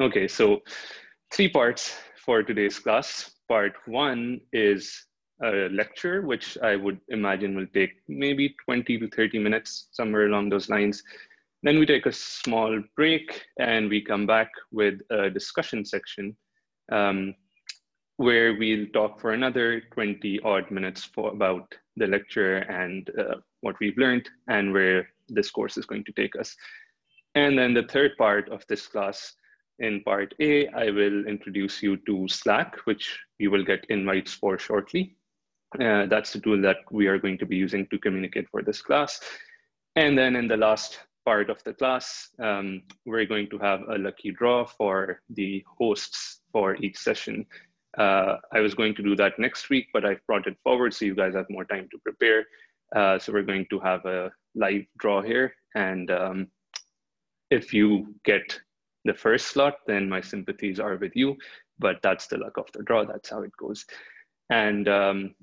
Okay, so three parts for today's class. Part one is a lecture, which I would imagine will take maybe 20 to 30 minutes, somewhere along those lines. Then we take a small break and we come back with a discussion section um, where we'll talk for another 20 odd minutes for about the lecture and uh, what we've learned and where this course is going to take us. And then the third part of this class, in part A, I will introduce you to Slack, which you will get invites for shortly. Uh, that's the tool that we are going to be using to communicate for this class. And then in the last part of the class, um, we're going to have a lucky draw for the hosts for each session. Uh, I was going to do that next week, but I've brought it forward so you guys have more time to prepare. Uh, so we're going to have a live draw here. And um, if you get the first slot, then my sympathies are with you, but that's the luck of the draw. That's how it goes. And um,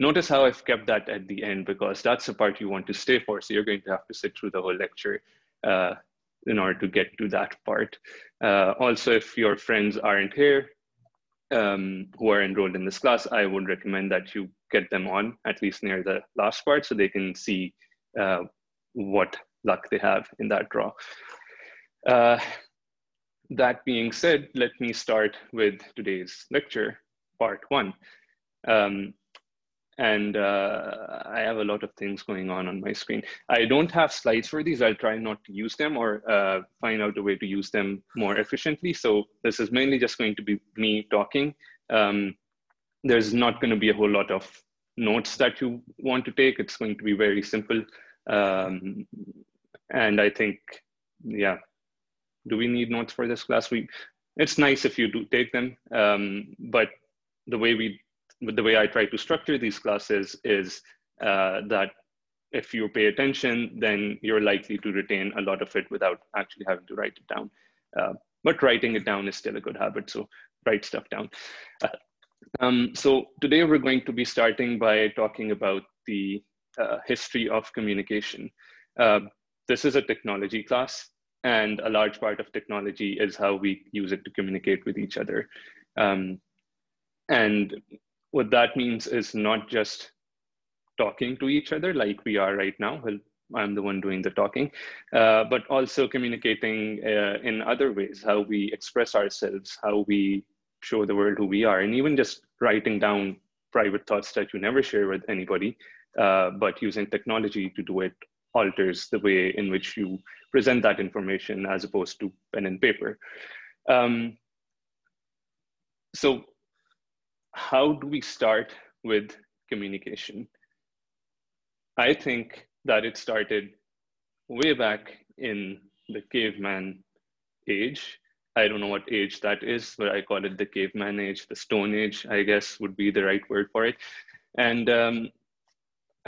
notice how I've kept that at the end because that's the part you want to stay for. So you're going to have to sit through the whole lecture uh, in order to get to that part. Uh, also, if your friends aren't here um, who are enrolled in this class, I would recommend that you get them on at least near the last part so they can see uh, what luck they have in that draw. That being said, let me start with today's lecture, part one. Um, and uh, I have a lot of things going on on my screen. I don't have slides for these. I'll try not to use them or uh, find out a way to use them more efficiently. So this is mainly just going to be me talking. Um, there's not going to be a whole lot of notes that you want to take. It's going to be very simple. Um, and I think, yeah, do we need notes for this class? We, it's nice if you do take them, um, but the way we, the way I try to structure these classes is uh, that if you pay attention, then you're likely to retain a lot of it without actually having to write it down. Uh, but writing it down is still a good habit, so write stuff down. Uh, um, so today we're going to be starting by talking about the uh, history of communication. Uh, this is a technology class, and a large part of technology is how we use it to communicate with each other. Um, and what that means is not just talking to each other like we are right now. Well, I'm the one doing the talking, uh, but also communicating uh, in other ways, how we express ourselves, how we show the world who we are, and even just writing down private thoughts that you never share with anybody, uh, but using technology to do it alters the way in which you present that information as opposed to pen and paper. Um, so how do we start with communication? I think that it started way back in the caveman age. I don't know what age that is, but I call it the caveman age, the stone age, I guess would be the right word for it. And um,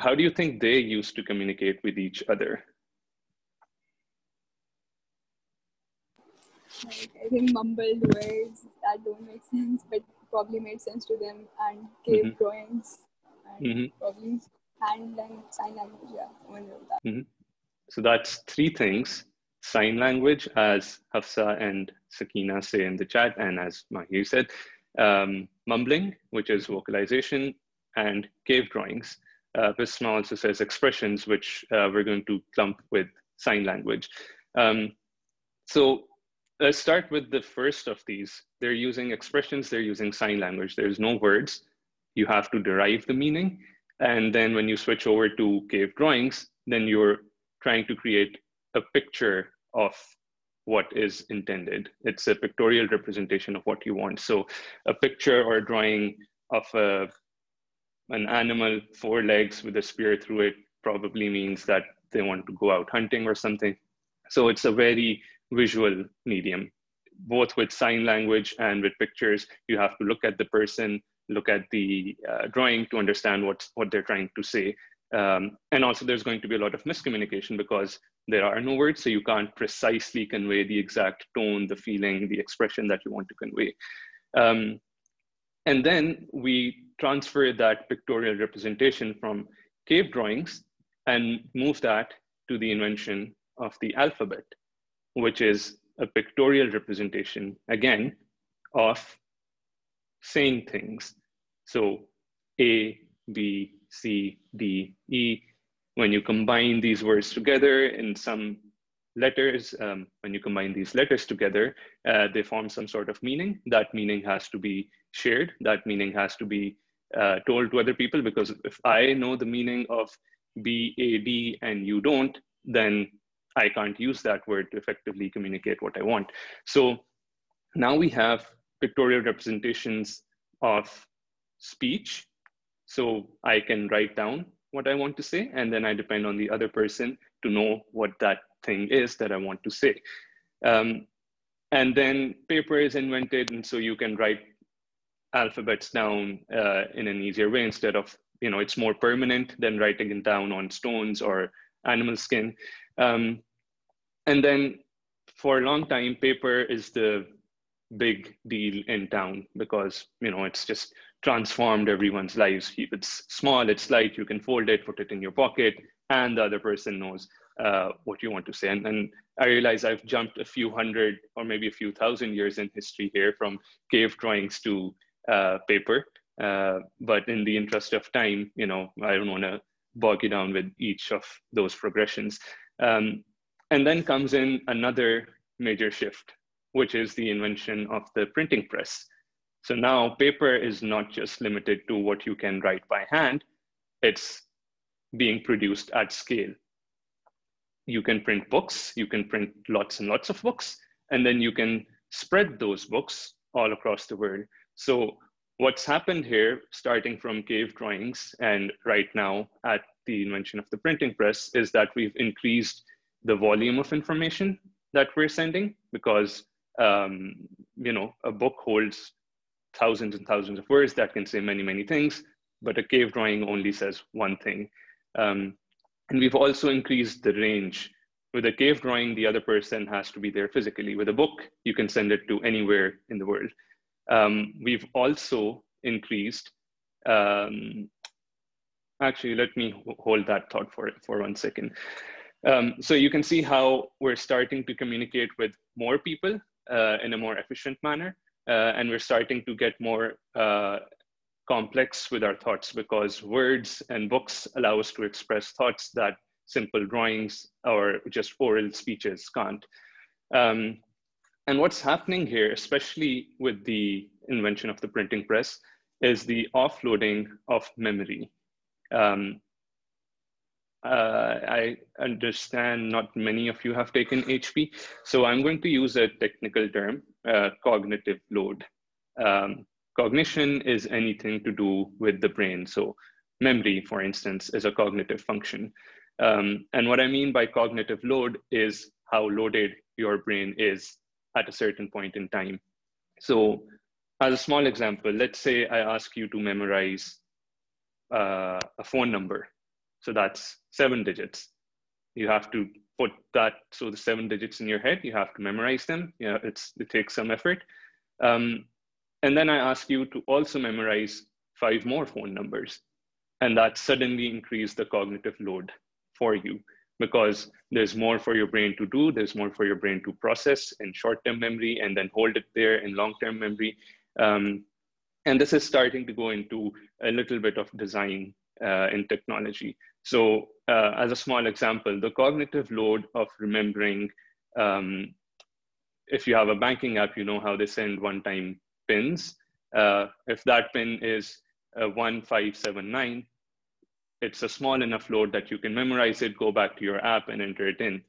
how do you think they used to communicate with each other? Like, I think mumbled words that don't make sense, but probably made sense to them, and cave mm-hmm. drawings, and mm-hmm. probably hand and sign language. Yeah, that. Mm-hmm. So that's three things: sign language, as Hafsa and Sakina say in the chat, and as Mahir said, um, mumbling, which is vocalization, and cave drawings uh, Visma also says expressions, which uh, we're going to clump with sign language. Um, so let's start with the first of these. They're using expressions, they're using sign language. There's no words. You have to derive the meaning. And then when you switch over to cave drawings, then you're trying to create a picture of what is intended. It's a pictorial representation of what you want. So a picture or a drawing of a an animal, four legs with a spear through it, probably means that they want to go out hunting or something. So it's a very visual medium, both with sign language and with pictures. You have to look at the person, look at the uh, drawing to understand what, what they're trying to say. Um, and also there's going to be a lot of miscommunication because there are no words, so you can't precisely convey the exact tone, the feeling, the expression that you want to convey. Um, and then we transfer that pictorial representation from cave drawings and move that to the invention of the alphabet, which is a pictorial representation, again, of saying things. So A, B, C, D, E. When you combine these words together in some letters, um, when you combine these letters together, uh, they form some sort of meaning. That meaning has to be shared. That meaning has to be uh, told to other people because if I know the meaning of B, A, D and you don't, then I can't use that word to effectively communicate what I want. So now we have pictorial representations of speech. So I can write down what I want to say, and then I depend on the other person to know what that thing is that I want to say. Um, and then paper is invented, and so you can write alphabets down uh, in an easier way instead of, you know, it's more permanent than writing it down on stones or animal skin. Um, and then for a long time, paper is the big deal in town because, you know, it's just transformed everyone's lives. It's small, it's light, you can fold it, put it in your pocket, and the other person knows uh, what you want to say. And, and I realize I've jumped a few hundred or maybe a few thousand years in history here from cave drawings to uh, paper. Uh, but in the interest of time, you know, I don't want to bog you down with each of those progressions. Um, and then comes in another major shift, which is the invention of the printing press. So now paper is not just limited to what you can write by hand, it's being produced at scale. You can print books, you can print lots and lots of books, and then you can spread those books all across the world. So what's happened here, starting from cave drawings and right now at the invention of the printing press, is that we've increased the volume of information that we're sending because um, you know a book holds thousands and thousands of words that can say many many things but a cave drawing only says one thing. Um, and we've also increased the range. With a cave drawing the other person has to be there physically. With a book you can send it to anywhere in the world um, we've also increased, um, actually, let me hold that thought for, for one second. Um, so you can see how we're starting to communicate with more people uh, in a more efficient manner. Uh, and we're starting to get more uh, complex with our thoughts because words and books allow us to express thoughts that simple drawings or just oral speeches can't. Um, and what's happening here, especially with the invention of the printing press, is the offloading of memory. Um, uh, I understand not many of you have taken HP, so I'm going to use a technical term, uh, cognitive load. Um, cognition is anything to do with the brain. So memory, for instance, is a cognitive function. Um, and what I mean by cognitive load is how loaded your brain is at a certain point in time. So as a small example, let's say I ask you to memorize uh, a phone number. So that's seven digits. You have to put that, so the seven digits in your head, you have to memorize them. Yeah, it's, it takes some effort. Um, and then I ask you to also memorize five more phone numbers. And that suddenly increased the cognitive load for you because there's more for your brain to do, there's more for your brain to process in short-term memory and then hold it there in long-term memory. Um, and this is starting to go into a little bit of design uh, in technology. So uh, as a small example, the cognitive load of remembering, um, if you have a banking app, you know how they send one-time pins. Uh, if that pin is 1579, it's a small enough load that you can memorize it, go back to your app and enter it in.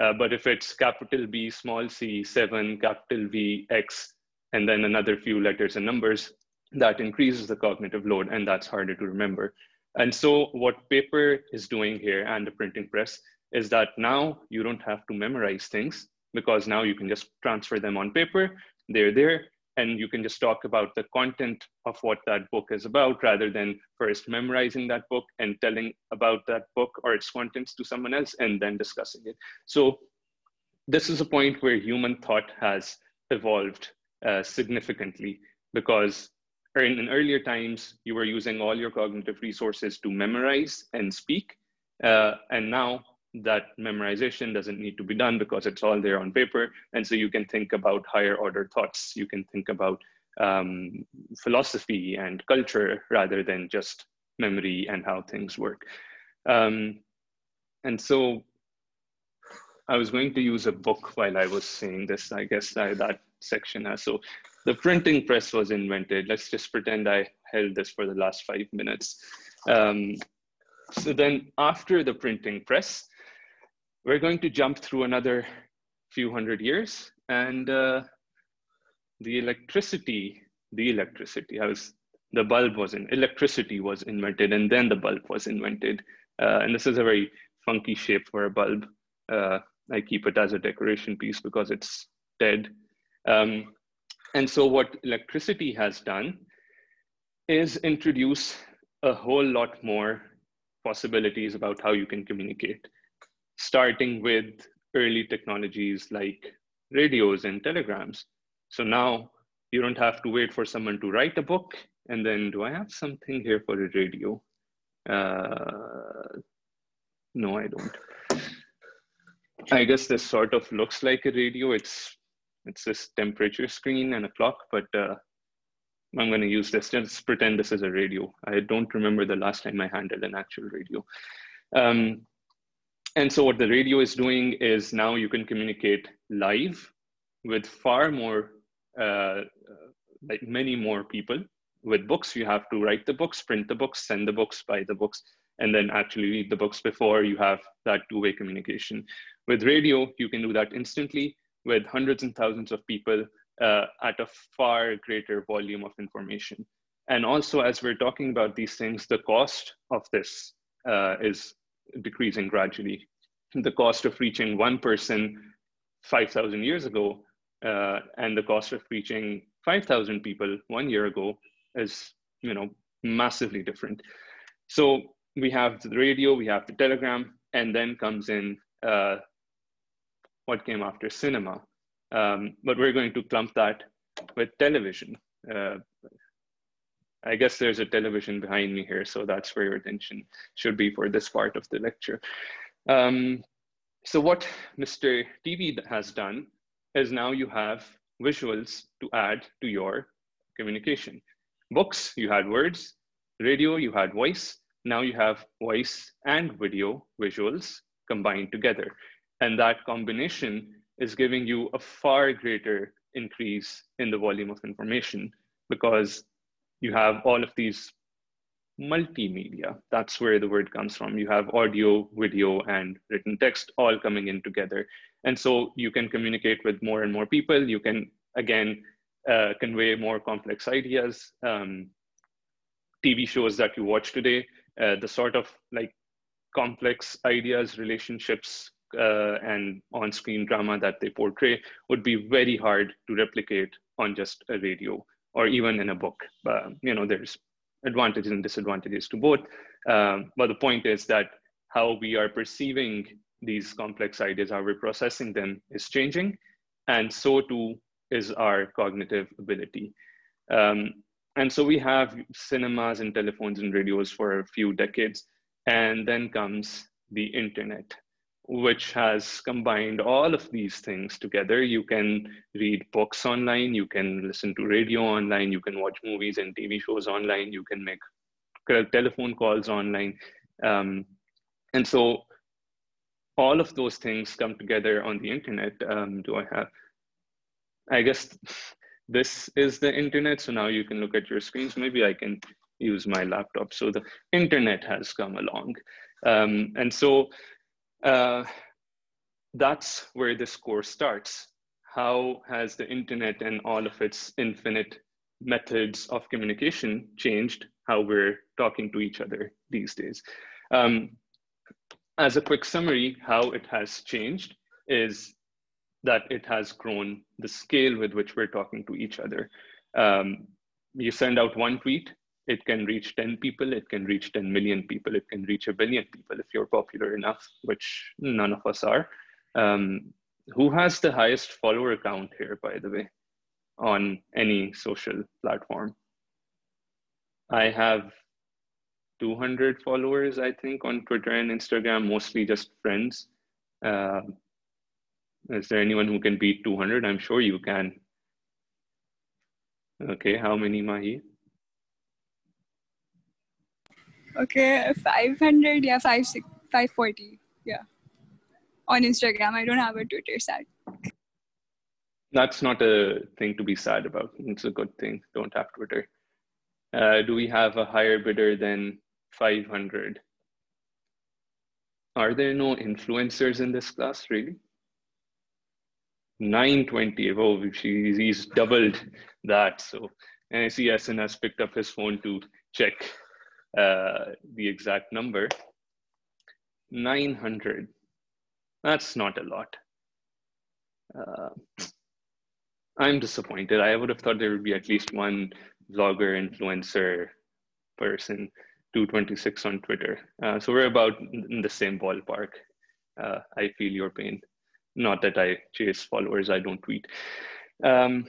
Uh, but if it's capital B, small c, 7, capital V, X, and then another few letters and numbers, that increases the cognitive load and that's harder to remember. And so what paper is doing here and the printing press is that now you don't have to memorize things because now you can just transfer them on paper. They're there and you can just talk about the content of what that book is about rather than first memorizing that book and telling about that book or its contents to someone else and then discussing it. So this is a point where human thought has evolved uh, significantly because in, in, earlier times, you were using all your cognitive resources to memorize and speak. Uh, and now that memorization doesn't need to be done because it's all there on paper. And so you can think about higher order thoughts. You can think about um, philosophy and culture rather than just memory and how things work. Um, and so I was going to use a book while I was saying this. I guess I, that section has. So the printing press was invented. Let's just pretend I held this for the last five minutes. Um, so then after the printing press, we're going to jump through another few hundred years and uh, the electricity, the electricity, I was, the bulb was in, electricity was invented and then the bulb was invented. Uh, and this is a very funky shape for a bulb. Uh, I keep it as a decoration piece because it's dead. Um, and so what electricity has done is introduce a whole lot more possibilities about how you can communicate, starting with early technologies like radios and telegrams. So now you don't have to wait for someone to write a book and then do I have something here for a radio? Uh, no, I don't. I guess this sort of looks like a radio. It's it's this temperature screen and a clock, but uh, I'm going to use this. Just pretend this is a radio. I don't remember the last time I handled an actual radio. Um, and so what the radio is doing is now you can communicate live with far more, uh, like many more people. With books, you have to write the books, print the books, send the books, buy the books, and then actually read the books before you have that two-way communication. With radio, you can do that instantly with hundreds and thousands of people uh, at a far greater volume of information. And also, as we're talking about these things, the cost of this uh, is decreasing gradually. The cost of reaching one person 5,000 years ago uh, and the cost of reaching 5,000 people one year ago is, you know, massively different. So we have the radio, we have the telegram, and then comes in uh, what came after cinema. Um, but we're going to clump that with television. Uh, I guess there's a television behind me here, so that's where your attention should be for this part of the lecture. Um, so what Mr. TV has done is now you have visuals to add to your communication. Books, you had words. Radio, you had voice. Now you have voice and video visuals combined together. And that combination is giving you a far greater increase in the volume of information because you have all of these multimedia. That's where the word comes from. You have audio, video, and written text all coming in together. And so you can communicate with more and more people. You can, again, uh, convey more complex ideas. Um, TV shows that you watch today, uh, the sort of like complex ideas, relationships, uh, and on-screen drama that they portray would be very hard to replicate on just a radio or even in a book. You know, there's advantages and disadvantages to both. Um, but the point is that how we are perceiving these complex ideas, how we're processing them is changing. And so too is our cognitive ability. Um, and so we have cinemas and telephones and radios for a few decades. And then comes the internet which has combined all of these things together. You can read books online, you can listen to radio online, you can watch movies and TV shows online, you can make telephone calls online. Um, and so all of those things come together on the internet. Um, do I have, I guess this is the internet. So now you can look at your screens. Maybe I can use my laptop. So the internet has come along. Um, and so uh, that's where this course starts. How has the internet and all of its infinite methods of communication changed how we're talking to each other these days? Um, as a quick summary, how it has changed is that it has grown the scale with which we're talking to each other. Um, you send out one tweet, it can reach 10 people, it can reach 10 million people, it can reach a billion people if you're popular enough, which none of us are. Um, who has the highest follower count here, by the way, on any social platform? I have 200 followers, I think, on Twitter and Instagram, mostly just friends. Uh, is there anyone who can beat 200? I'm sure you can. Okay, how many, Mahi? Okay, 500, yeah, 5, 540, yeah. On Instagram, I don't have a Twitter site. That's not a thing to be sad about. It's a good thing. Don't have Twitter. Uh, do we have a higher bidder than 500? Are there no influencers in this class, really? 920, oh, he's doubled that. So, and I see SN has picked up his phone to check uh, the exact number. 900, that's not a lot. Uh, I'm disappointed. I would have thought there would be at least one vlogger, influencer person, 226 on Twitter. Uh, so we're about in the same ballpark. Uh, I feel your pain. Not that I chase followers, I don't tweet. Um,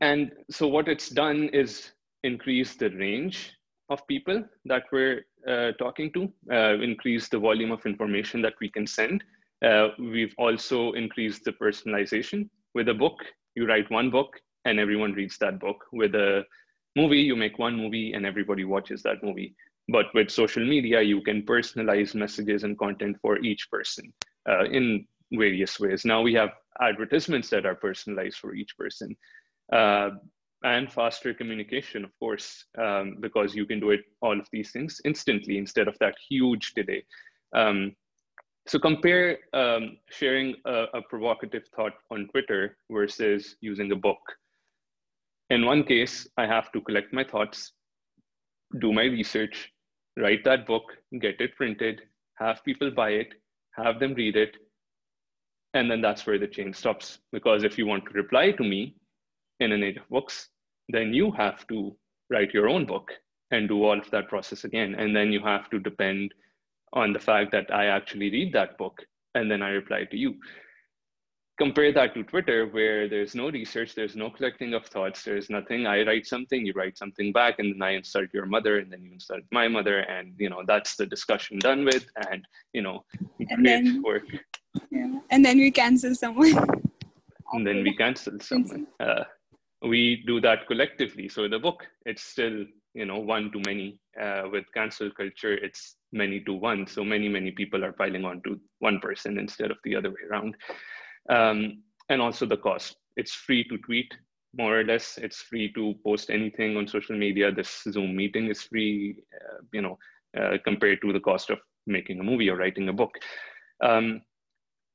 and so what it's done is increase the range of people that we're uh, talking to, uh, increase the volume of information that we can send. Uh, we've also increased the personalization. With a book, you write one book and everyone reads that book. With a movie, you make one movie and everybody watches that movie. But with social media, you can personalize messages and content for each person uh, in various ways. Now we have advertisements that are personalized for each person. And faster communication, of course, um, because you can do it all of these things instantly instead of that huge delay. Um, so compare um, sharing a, a, provocative thought on Twitter versus using a book. In one case, I have to collect my thoughts, do my research, write that book, get it printed, have people buy it, have them read it, and then that's where the chain stops. Because if you want to reply to me in a native books, then you have to write your own book and do all of that process again. And then you have to depend on the fact that I actually read that book and then I reply to you. Compare that to Twitter, where there's no research, there's no collecting of thoughts, there's nothing. I write something, you write something back, and then I insult your mother, and then you insult my mother, and you know that's the discussion done with, and you know, and then, work. Yeah, and then we cancel someone. and then we cancel someone. Uh, we do that collectively. So the book, it's still you know one to many. Uh, with cancel culture, it's many to one. So many, many people are piling on to one person instead of the other way around. Um, and also the cost. It's free to tweet, more or less. It's free to post anything on social media. This Zoom meeting is free, uh, you know, uh, compared to the cost of making a movie or writing a book. Um,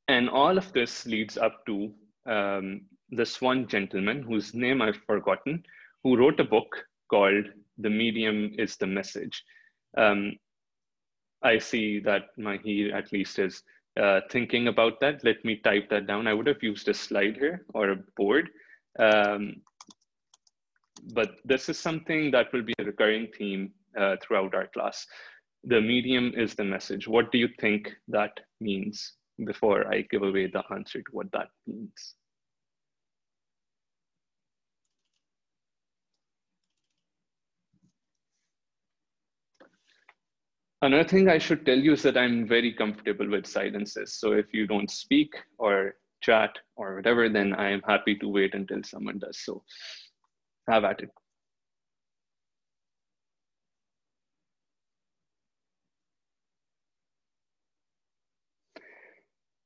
and all of this leads up to um, this one gentleman whose name I've forgotten, who wrote a book called The Medium is the Message. Um, I see that Mahi at least is uh, thinking about that. Let me type that down. I would have used a slide here or a board. Um, but this is something that will be a recurring theme uh, throughout our class. The medium is the message. What do you think that means before I give away the answer to what that means? Another thing I should tell you is that I'm very comfortable with silences. So if you don't speak or chat or whatever, then I am happy to wait until someone does. So have at it.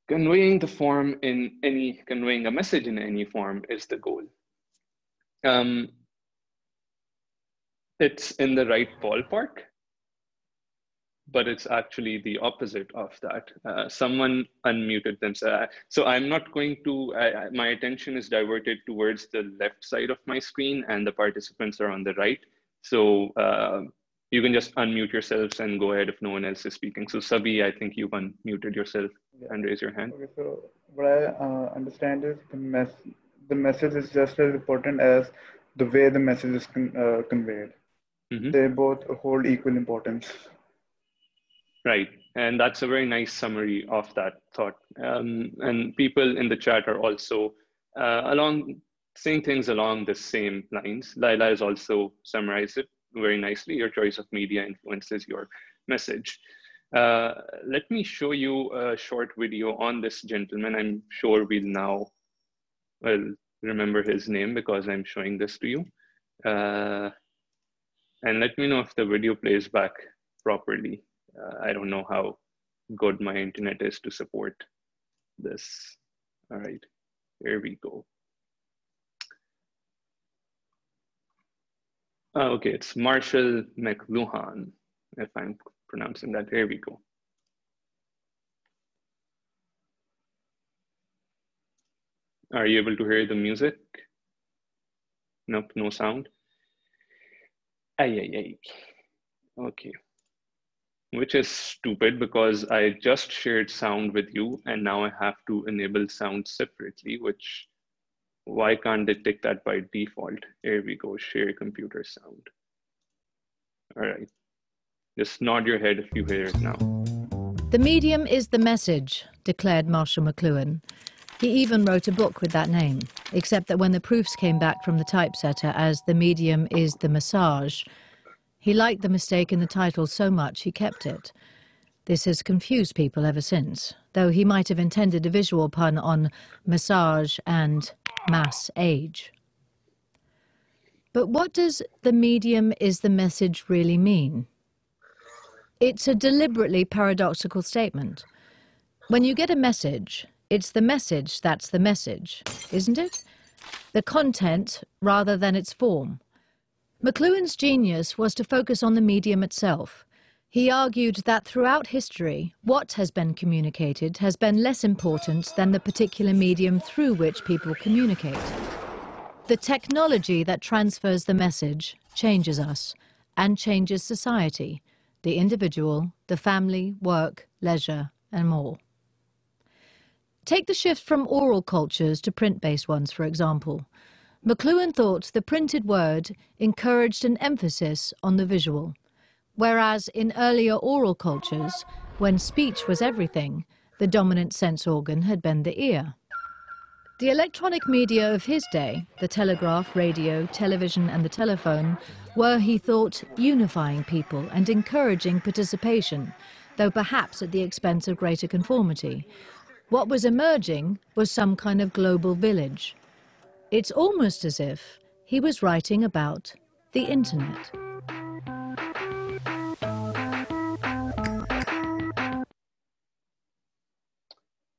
Conveying the form in any, conveying a message in any form is the goal. Um, it's in the right ballpark but it's actually the opposite of that. Uh, someone unmuted themselves. So I'm not going to, I, my attention is diverted towards the left side of my screen and the participants are on the right. So uh, you can just unmute yourselves and go ahead if no one else is speaking. So Sabi, I think you've unmuted yourself yeah. and raise your hand. Okay, so what I uh, understand is the, mess the message is just as important as the way the message is con uh, conveyed. Mm -hmm. They both hold equal importance. Right. And that's a very nice summary of that thought. Um, and people in the chat are also uh, along saying things along the same lines. Laila has also summarized it very nicely. Your choice of media influences your message. Uh, let me show you a short video on this gentleman. I'm sure we'll now well, remember his name because I'm showing this to you. Uh, and let me know if the video plays back properly. Uh, I don't know how good my internet is to support this. All right, here we go. Oh, okay, it's Marshall McLuhan, if I'm pronouncing that. Here we go. Are you able to hear the music? Nope, no sound. Ay, ay, ay. Okay. Which is stupid because I just shared sound with you and now I have to enable sound separately, which why can't they take that by default? Here we go, share computer sound. All right, just nod your head if you hear it now. The medium is the message, declared Marshall McLuhan. He even wrote a book with that name, except that when the proofs came back from the typesetter as the medium is the massage, he liked the mistake in the title so much he kept it. This has confused people ever since, though he might have intended a visual pun on massage and mass age. But what does the medium is the message really mean? It's a deliberately paradoxical statement. When you get a message, it's the message that's the message, isn't it? The content rather than its form. McLuhan's genius was to focus on the medium itself. He argued that throughout history, what has been communicated has been less important than the particular medium through which people communicate. The technology that transfers the message changes us and changes society, the individual, the family, work, leisure, and more. Take the shift from oral cultures to print-based ones, for example. McLuhan thought the printed word encouraged an emphasis on the visual, whereas in earlier oral cultures, when speech was everything, the dominant sense organ had been the ear. The electronic media of his day, the telegraph, radio, television and the telephone, were, he thought, unifying people and encouraging participation, though perhaps at the expense of greater conformity. What was emerging was some kind of global village, it's almost as if he was writing about the internet.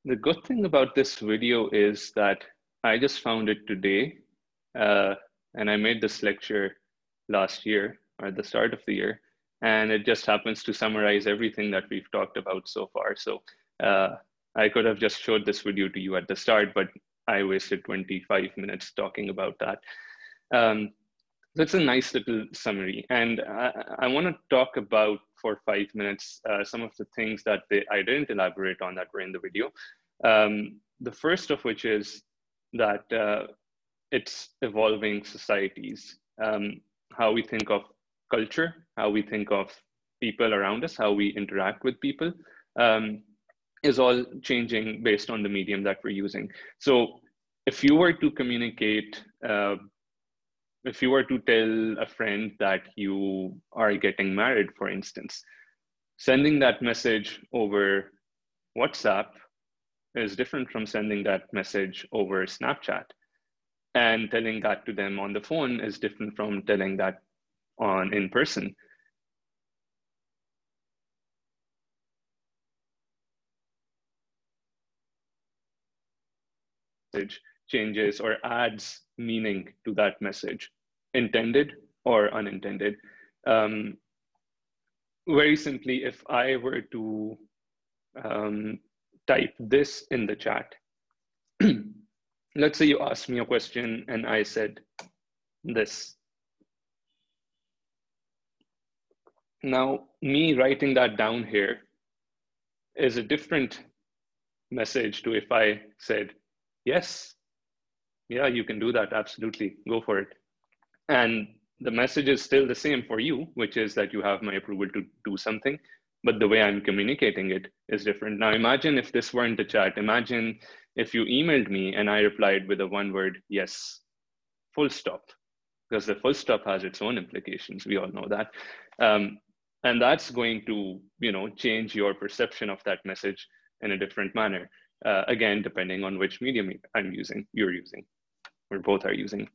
The good thing about this video is that I just found it today, uh, and I made this lecture last year or at the start of the year, and it just happens to summarize everything that we've talked about so far. So uh, I could have just showed this video to you at the start, but I wasted 25 minutes talking about that. Um, that's a nice little summary. And I, I want to talk about for five minutes uh, some of the things that they, I didn't elaborate on that were in the video. Um, the first of which is that uh, it's evolving societies, um, how we think of culture, how we think of people around us, how we interact with people. Um, is all changing based on the medium that we're using. So if you were to communicate, uh, if you were to tell a friend that you are getting married, for instance, sending that message over WhatsApp is different from sending that message over Snapchat. And telling that to them on the phone is different from telling that on in person. Message changes or adds meaning to that message, intended or unintended. Um, very simply, if I were to um, type this in the chat, let's say you asked me a question and I said this. Now, me writing that down here is a different message to if I said, yes, yeah, you can do that. Absolutely. Go for it. And the message is still the same for you, which is that you have my approval to do something, but the way I'm communicating it is different. Now, imagine if this weren't a chat. Imagine if you emailed me and I replied with a one word, yes, full stop. because the full stop has its own implications. We all know that. Um, and that's going to, you know, change your perception of that message in a different manner. Uh, again, depending on which medium I'm using, you're using, or both are using.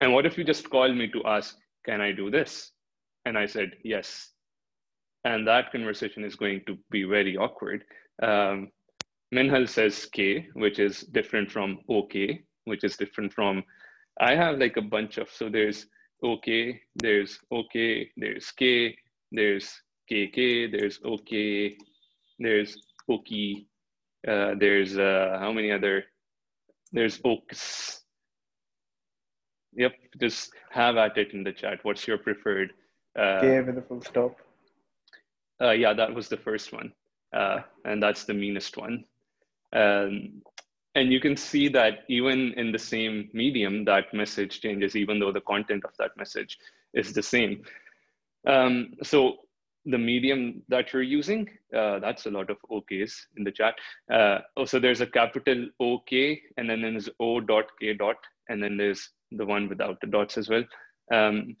And what if you just called me to ask, can I do this? And I said, yes. And that conversation is going to be very awkward. Um, Minhal says K, which is different from OK, which is different from, I have like a bunch of, so there's OK, there's OK, there's K, there's KK, there's OK, there's OK, uh, there's uh, how many other, there's Oaks. Yep, just have at it in the chat. What's your preferred? Uh, K with a full stop. Uh, yeah, that was the first one. Uh, and that's the meanest one. Um, and you can see that even in the same medium, that message changes, even though the content of that message is the same. Um, so the medium that you're using, uh, that's a lot of OKs in the chat. Uh, also, oh, there's a capital OK, and then there's O dot K dot, and then there's the one without the dots as well. Um,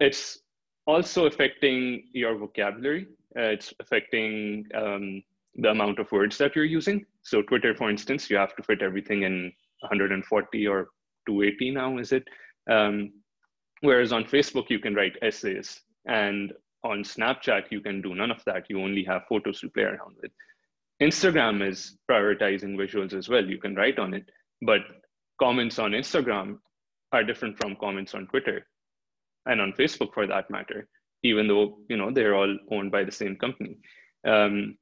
it's also affecting your vocabulary. Uh, it's affecting um, the amount of words that you're using. So Twitter, for instance, you have to fit everything in 140 or 280 now, is it? Um, whereas on Facebook, you can write essays. And on Snapchat, you can do none of that. You only have photos to play around with. Instagram is prioritizing visuals as well. You can write on it, but comments on Instagram are different from comments on Twitter and on Facebook for that matter, even though you know they're all owned by the same company. Um,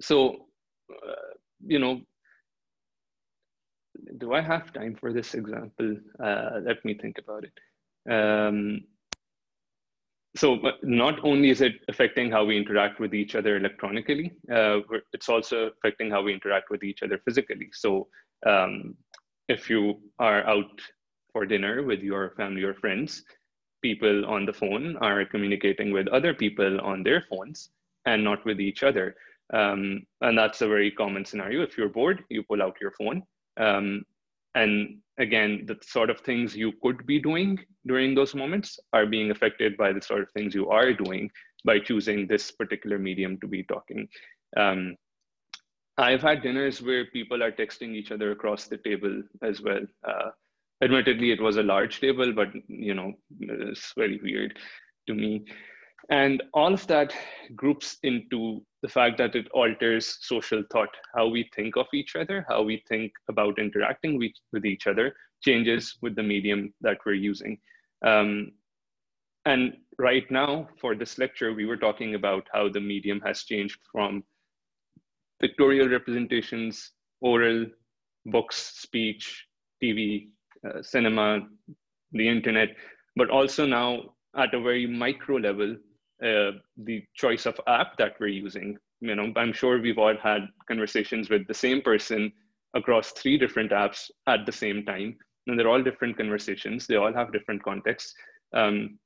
so, uh, you know, do I have time for this example? Uh, let me think about it. Um, so not only is it affecting how we interact with each other electronically, uh, it's also affecting how we interact with each other physically. So um, if you are out for dinner with your family or friends, people on the phone are communicating with other people on their phones and not with each other. Um, and that's a very common scenario. If you're bored, you pull out your phone. Um, and again, the sort of things you could be doing during those moments are being affected by the sort of things you are doing by choosing this particular medium to be talking. Um, I've had dinners where people are texting each other across the table as well. Uh, admittedly, it was a large table, but you know, it's very weird to me. And all of that groups into the fact that it alters social thought. How we think of each other, how we think about interacting with, each other changes with the medium that we're using. Um, and right now, for this lecture, we were talking about how the medium has changed from pictorial representations, oral, books, speech, TV, uh, cinema, the internet, but also now at a very micro level, uh, the choice of app that we're using. You know, I'm sure we've all had conversations with the same person across three different apps at the same time, and they're all different conversations. They all have different contexts, um,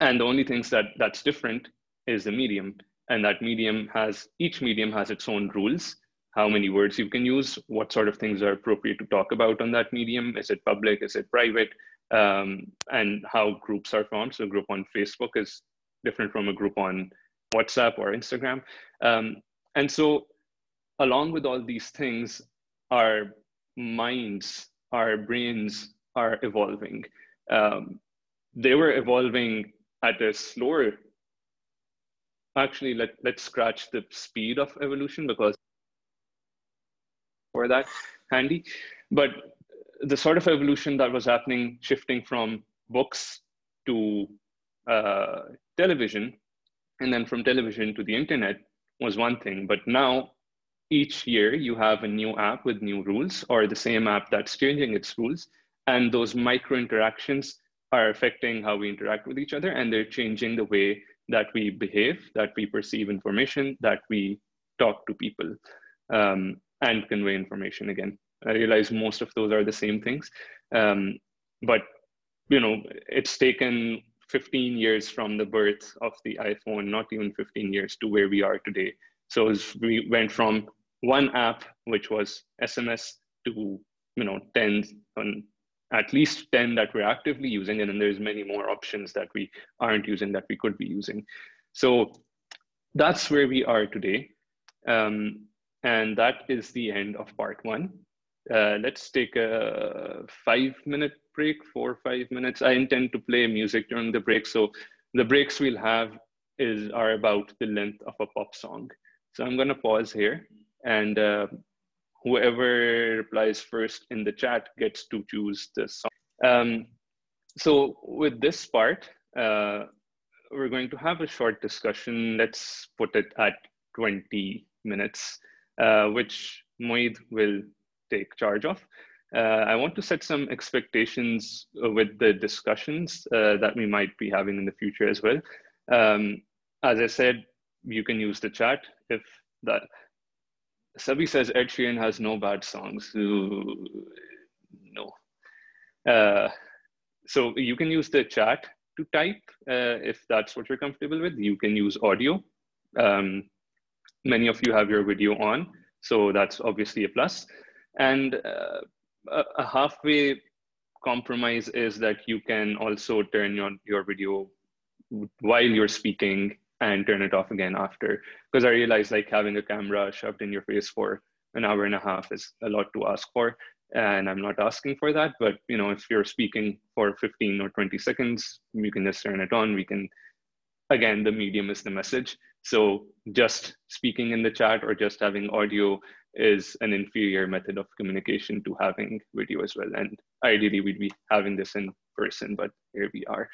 and the only things that that's different is the medium, and that medium has each medium has its own rules. How many words you can use, what sort of things are appropriate to talk about on that medium? Is it public? Is it private? Um, and how groups are formed. So, a group on Facebook is different from a group on WhatsApp or Instagram. Um, and so, along with all these things, our minds, our brains are evolving. Um, they were evolving at a slower. Actually, let, let's scratch the speed of evolution because for that handy. But the sort of evolution that was happening, shifting from books to uh, television and then from television to the internet was one thing. But now each year you have a new app with new rules or the same app that's changing its rules. And those micro interactions are affecting how we interact with each other and they're changing the way that we behave, that we perceive information, that we talk to people um, and convey information again. I realize most of those are the same things. Um, but you know, it's taken 15 years from the birth of the iPhone, not even 15 years to where we are today. So we went from one app, which was SMS, to you know tens and at least 10 that we're actively using, and then there's many more options that we aren't using that we could be using. So that's where we are today. Um, and that is the end of part one. Uh, let's take a five minute break, four or five minutes. I intend to play music during the break. So the breaks we'll have is are about the length of a pop song. So I'm gonna pause here and uh, whoever replies first in the chat gets to choose the song. Um, so with this part, uh, we're going to have a short discussion. Let's put it at 20 minutes, uh, which Moid will take charge of. Uh, I want to set some expectations with the discussions uh, that we might be having in the future as well. Um, as I said, you can use the chat if that Sabi says Ed Sheeran has no bad songs. Ooh, no. Uh, so you can use the chat to type uh, if that's what you're comfortable with. You can use audio. Um, many of you have your video on, so that's obviously a plus. And uh, a, halfway compromise is that you can also turn your, your video while you're speaking and turn it off again after. Because I realized like having a camera shoved in your face for an hour and a half is a lot to ask for. And I'm not asking for that. But you know, if you're speaking for 15 or 20 seconds, you can just turn it on. We can again, the medium is the message. So just speaking in the chat or just having audio is an inferior method of communication to having video as well. And ideally we'd be having this in person, but here we are.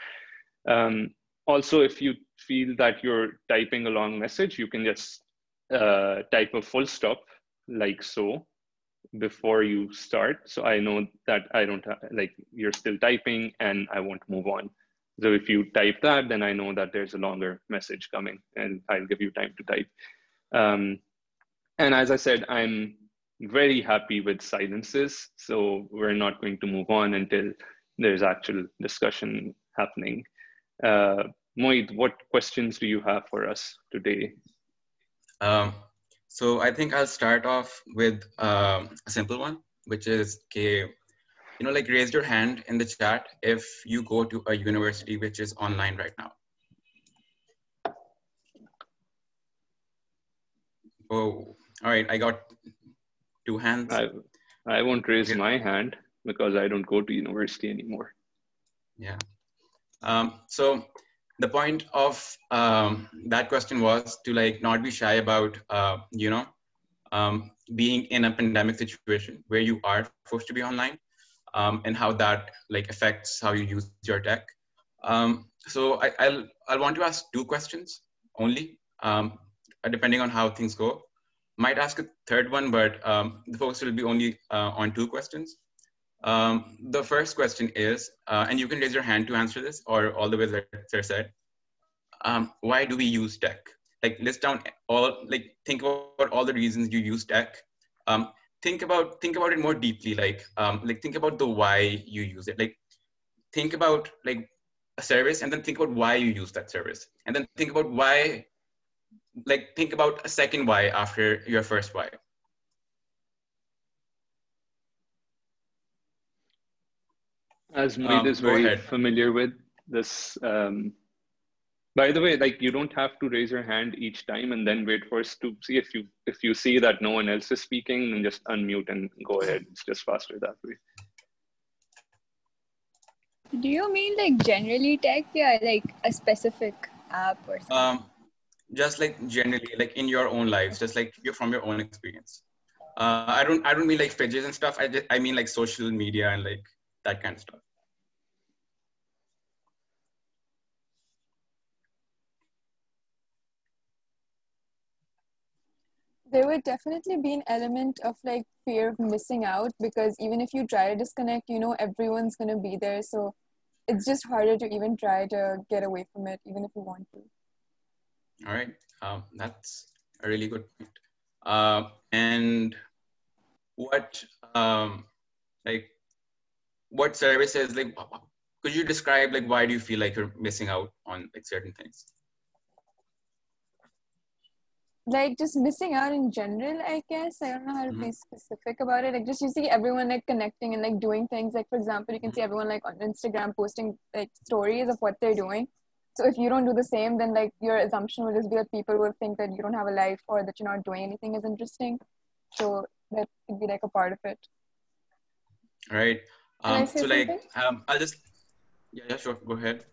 Um, also, if you feel that you're typing a long message, you can just uh, type a full stop like so before you start. So I know that I don't like you're still typing and I won't move on. So if you type that, then I know that there's a longer message coming and I'll give you time to type. Um, and as I said, I'm very happy with silences. So we're not going to move on until there's actual discussion happening. Uh, Moid, what questions do you have for us today? Um, so I think I'll start off with um, a simple one, which is, okay, you know, like raise your hand in the chat if you go to a university which is online right now. Oh, all right, I got two hands. I, I won't raise yeah. my hand because I don't go to university anymore. Yeah. Um, so the point of um, that question was to like not be shy about uh, you know um, being in a pandemic situation where you are forced to be online um, and how that like affects how you use your tech um, so I, will I'll want to ask two questions only um, depending on how things go might ask a third one but um, the focus will be only uh, on two questions um, the first question is, uh, and you can raise your hand to answer this, or all the way that Sir said, um, why do we use tech? Like list down all, like think about all the reasons you use tech. Um, think about think about it more deeply. Like um, like think about the why you use it. Like think about like a service, and then think about why you use that service, and then think about why. Like think about a second why after your first why. As Moid um, is very ahead. familiar with this. Um, by the way, like you don't have to raise your hand each time and then wait for us to see if you if you see that no one else is speaking, then just unmute and go ahead. It's just faster that way. Do you mean like generally tech? Yeah, like a specific app or something. Um, just like generally, like in your own lives, just like you're from your own experience. Uh, I don't I don't mean like fridges and stuff. I just I mean like social media and like that kind of stuff. there would definitely be an element of like fear of missing out because even if you try to disconnect you know everyone's going to be there so it's just harder to even try to get away from it even if you want to all right. Um, that's a really good point. Uh, and what um, like what services like could you describe like why do you feel like you're missing out on like certain things? Like just missing out in general i guess. I don't know how to be mm-hmm. specific about it. Like just you see everyone like connecting and like doing things. Like for example you can see everyone like on instagram posting like stories of what they're doing so if you don't do the same then like your assumption will just be that people will think that you don't have a life or that you're not doing anything as interesting. So that could be like a part of it. All right um, so like um, i'll just yeah, yeah sure go ahead.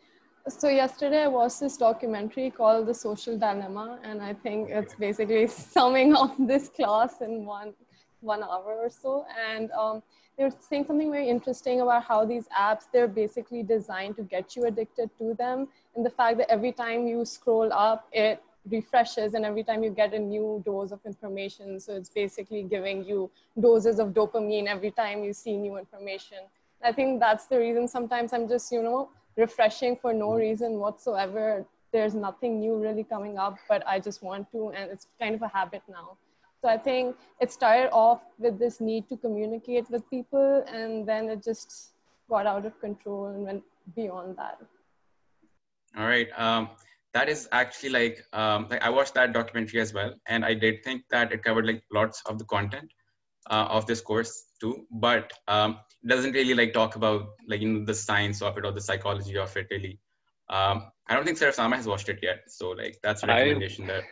So yesterday I watched this documentary called The Social Dilemma, and I think it's basically summing up this class in one one hour or so. And um, they're saying something very interesting about how these apps they're basically designed to get you addicted to them, and the fact that every time you scroll up, it refreshes and every time you get a new dose of information so it's basically giving you doses of dopamine every time you see new information i think that's the reason sometimes i'm just you know refreshing for no mm-hmm. reason whatsoever. There's nothing new really coming up, but I just want to, and it's kind of a habit now. So I think it started off with this need to communicate with people, and then it just got out of control and went beyond that. All right. Um, that is actually like, um, like I watched that documentary as well, and I did think that it covered like lots of the content uh, of this course too, but um, doesn't really like talk about like you know the science of it or the psychology of it really. Um, I don't think Sarah Sama has watched it yet, so like that's a recommendation I, there.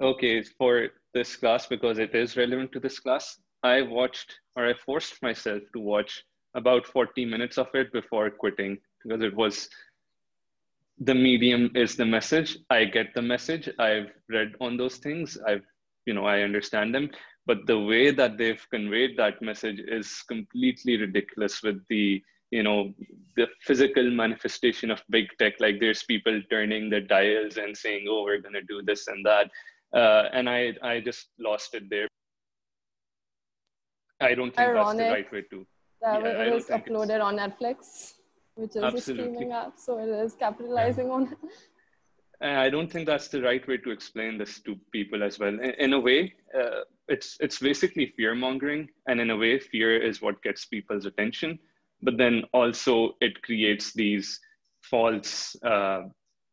Okay, for this class because it is relevant to this class, I watched or I forced myself to watch about 40 minutes of it before quitting because it was the medium is the message. I get the message. I've read on those things. I've you know I understand them but the way that they've conveyed that message is completely ridiculous with the you know the physical manifestation of big tech like there's people turning their dials and saying oh we're going to do this and that uh, and i i just lost it there i don't think Ironic. that's the right way to that yeah, it is uploaded on netflix which is Absolutely. a streaming app so it is capitalizing yeah. on it I don't think that's the right way to explain this to people as well. In, in a way, uh, it's it's basically fear mongering, and in a way, fear is what gets people's attention. But then also, it creates these false uh,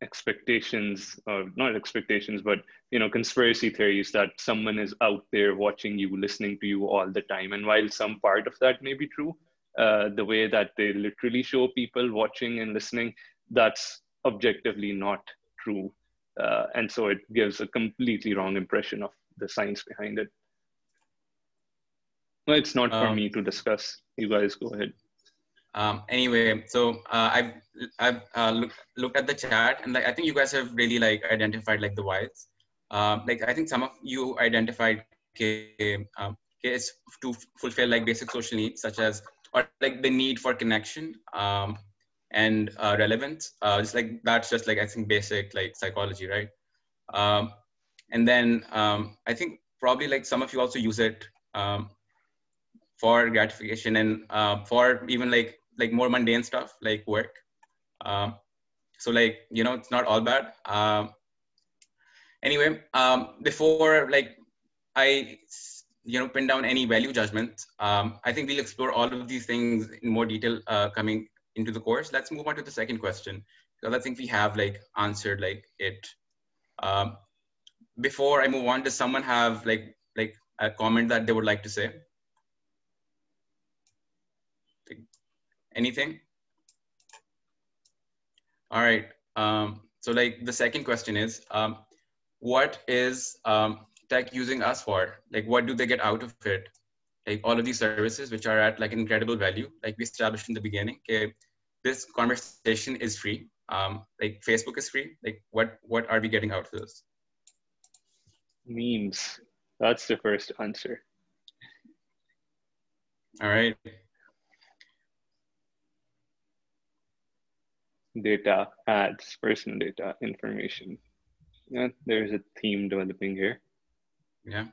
expectations, or not expectations, but you know, conspiracy theories that someone is out there watching you, listening to you all the time. And while some part of that may be true, uh, the way that they literally show people watching and listening, that's objectively not true. Uh, and so it gives a completely wrong impression of the science behind it. Well, it's not for um, me to discuss. You guys go ahead. Um, anyway, so uh, I've, I've uh, look, looked at the chat and like, I think you guys have really like identified like the whys. Um, like I think some of you identified okay, um, okay, to fulfill like basic social needs such as or like the need for connection um, and uh, relevance. Uh, it's like that's just like I think basic like psychology, right? Um, and then um, I think probably like some of you also use it um, for gratification and uh, for even like like more mundane stuff like work. Um, so like you know it's not all bad. Um, anyway, um, before like I you know pin down any value judgments. um, I think we'll explore all of these things in more detail uh, coming into the course. Let's move on to the second question because I think we have like answered like it. Um, before I move on, does someone have like like a comment that they would like to say? Anything? All right. Um, so like the second question is, um, what is um, tech using us for? Like what do they get out of it? Like all of these services, which are at like incredible value, like we established in the beginning. Okay, this conversation is free. Um, like Facebook is free. Like what what are we getting out of this? Memes. That's the first answer. All right. Data, ads, personal data, information. Yeah, there's a theme developing here. Yeah.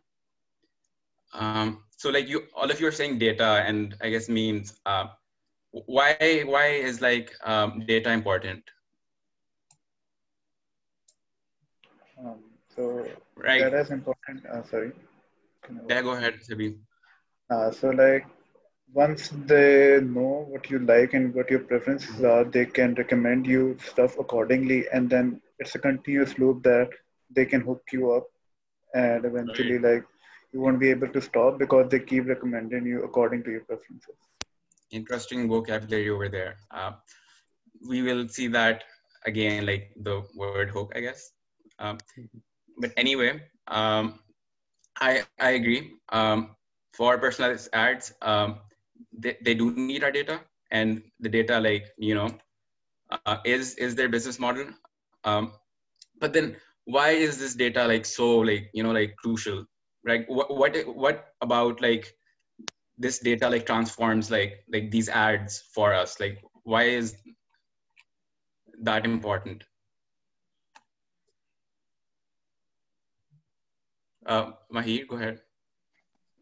Um, so like you, all of you are saying data and I guess means, Uh, why why is like um, data important? Um, so right. data is important. Uh, sorry. Yeah, go ahead, Sabi. Uh, so like once they know what you like and what your preferences are, they can recommend you stuff accordingly, and then it's a continuous loop that they can hook you up and eventually right. like you won't be able to stop because they keep recommending you according to your preferences. Interesting vocabulary over there. Uh, we will see that again like the word hook i guess. Um, but anyway um, I, I agree. Um, for personalized ads um, they, they do need our data and the data like you know uh, is is their business model. Um, but then why is this data like so like you know like crucial? Right what what what about like this data like transforms like like these ads for us? Like why is that important? Uh mahir go ahead.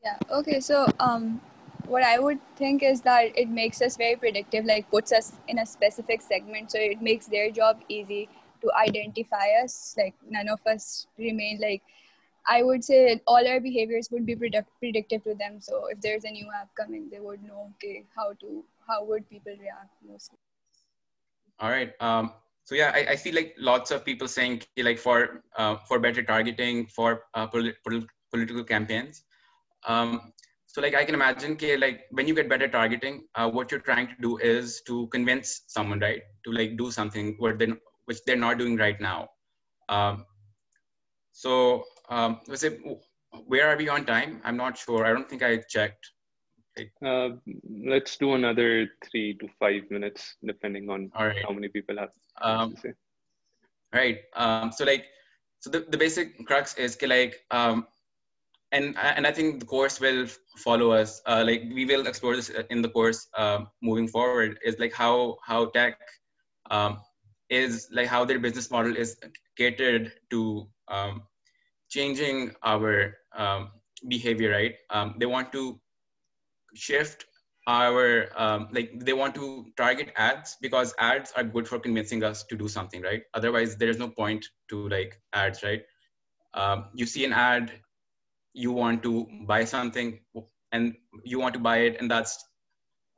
Yeah okay so um what I would think is that it makes us very predictive, like puts us in a specific segment. So it makes their job easy to identify us. Like none of us remain like, I would say all our behaviors would be predict- predictive to them. So if there's a new app coming, they would know, okay, how to, how would people react mostly. All right. Um, so yeah, I, I see like lots of people saying like for, uh, for better targeting for uh, polit- political campaigns. Um, so like i can imagine okay, like when you get better targeting uh, what you're trying to do is to convince someone right to like do something what they which they're not doing right now um, so um, was it where are we on time i'm not sure i don't think i checked uh, let's do another three to five minutes depending on right. how many people have um, right um, so like so the, the basic crux is like um, and and I think the course will follow us. Uh, like we will explore this in the course uh, moving forward. Is like how how tech um, is like how their business model is catered to um, changing our um, behavior. Right? Um, they want to shift our um, like they want to target ads because ads are good for convincing us to do something right otherwise there is no point to like ads right um, you see an ad you want to buy something and you want to buy it and that's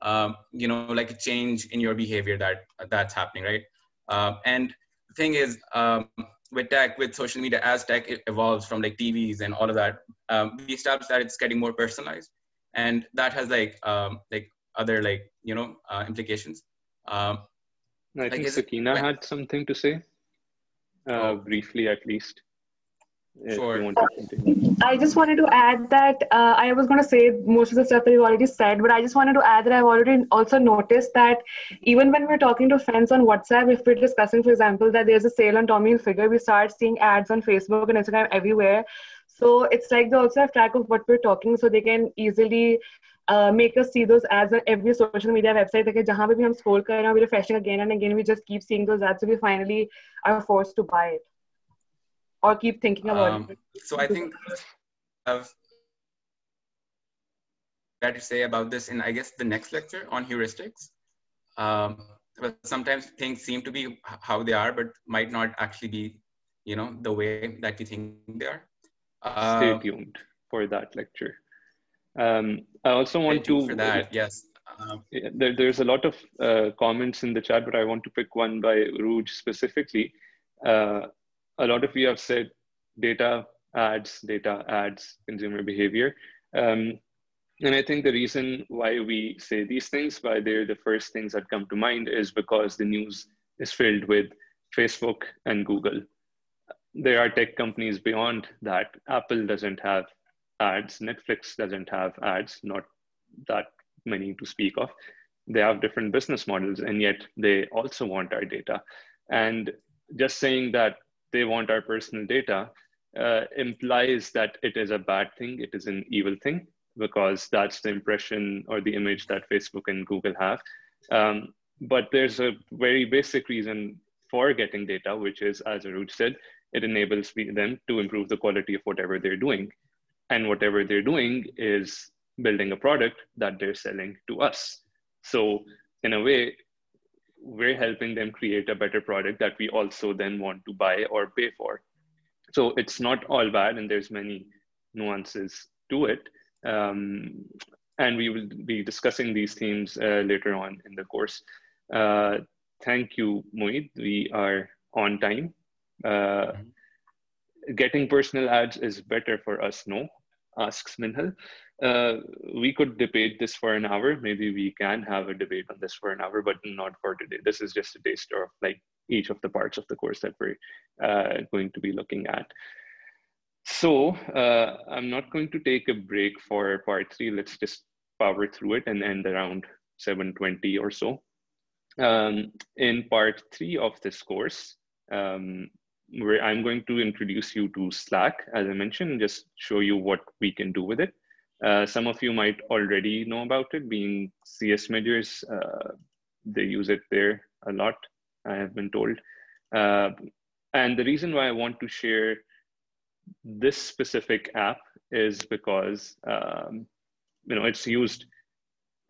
um, you know like a change in your behavior that that's happening right uh, and the thing is um, with tech with social media as tech evolves from like tvs and all of that um, we established that it's getting more personalized. And that has like um, like other like you know uh, implications. Um, i think sakina had something to say uh, oh. briefly at least Sure. I just wanted to add that uh, I was going to say most of the stuff that you already said, but I just wanted to add that I've already also noticed that even when we're talking to friends on WhatsApp, if we're discussing, for example, that there's a sale on Tommy Hilfiger, we start seeing ads on Facebook and Instagram everywhere. So it's like they also have track of what we're talking, so they can easily uh, make us see those ads on every social media website. Like, जहाँ पे भी हम scroll कर रहे हैं, we're refreshing again and again. We just keep seeing those ads, so we finally are forced to buy it or keep thinking about um, it? So I think I've got to say about this in I guess the next lecture on heuristics. Um, but sometimes things seem to be how they are, but might not actually be, you know, the way that we think they are. Uh, Stay tuned for that lecture. Um, I also want to for that. Yes. Um, there, there's a lot of uh, comments in the chat, but I want to pick one by Aruj specifically. Uh, a lot of you have said data ads, data ads, consumer behavior. Um, and I think the reason why we say these things, why they're the first things that come to mind, is because the news is filled with Facebook and Google. There are tech companies beyond that. Apple doesn't have ads, Netflix doesn't have ads, not that many to speak of. They have different business models, and yet they also want our data. And just saying that they want our personal data uh, implies that it is a bad thing, it is an evil thing, because that's the impression or the image that Facebook and Google have. Um, but there's a very basic reason for getting data, which is, as Aruj said, it enables them to improve the quality of whatever they're doing. And whatever they're doing is building a product that they're selling to us. So, in a way, we're helping them create a better product that we also then want to buy or pay for. So it's not all bad, and there's many nuances to it. Um, and we will be discussing these themes uh, later on in the course. Uh, thank you, Moeed. We are on time. Uh, getting personal ads is better for us, no? Asks Minhal. Uh, we could debate this for an hour. Maybe we can have a debate on this for an hour, but not for today. This is just a taster of like each of the parts of the course that we're uh, going to be looking at. So uh, I'm not going to take a break for part three. Let's just power through it and end around 720 or so. Um, in part three of this course, um, where I'm going to introduce you to Slack, as I mentioned, and just show you what we can do with it. Uh, some of you might already know about it, being CS majors. Uh, they use it there a lot, I have been told. Uh, and the reason why I want to share this specific app is because um, you know it's used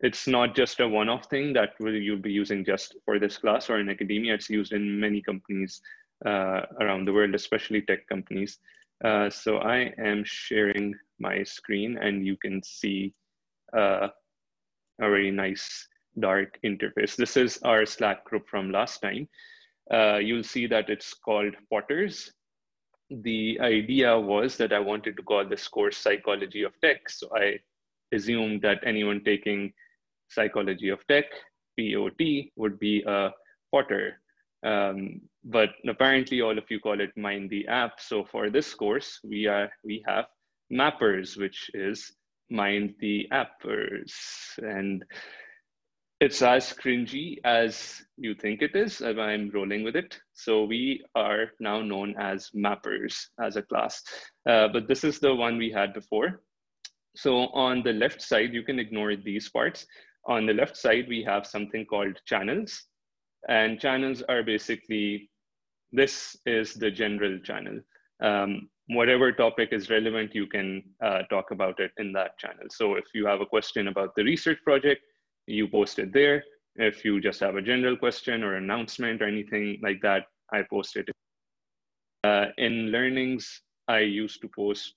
it's not just a one-off thing that will you'll be using just for this class or in academia it's used in many companies uh, around the world especially tech companies uh, so i am sharing my screen and you can see uh, a very nice dark interface this is our slack group from last time uh, you'll see that it's called potters the idea was that I wanted to call this course Psychology of Tech. So I assumed that anyone taking Psychology of Tech, POT, would be a Potter. Um, but apparently all of you call it Mind the App. So for this course, we, are, we have Mappers, which is Mind the Appers. And it's as cringy as you think it is I'm rolling with it. So we are now known as mappers as a class, uh, but this is the one we had before. So on the left side, you can ignore these parts. On the left side, we have something called channels. And channels are basically, this is the general channel. Um, whatever topic is relevant, you can uh, talk about it in that channel. So if you have a question about the research project, you post it there. If you just have a general question or announcement or anything like that, I post it. Uh, in learnings, I used to post,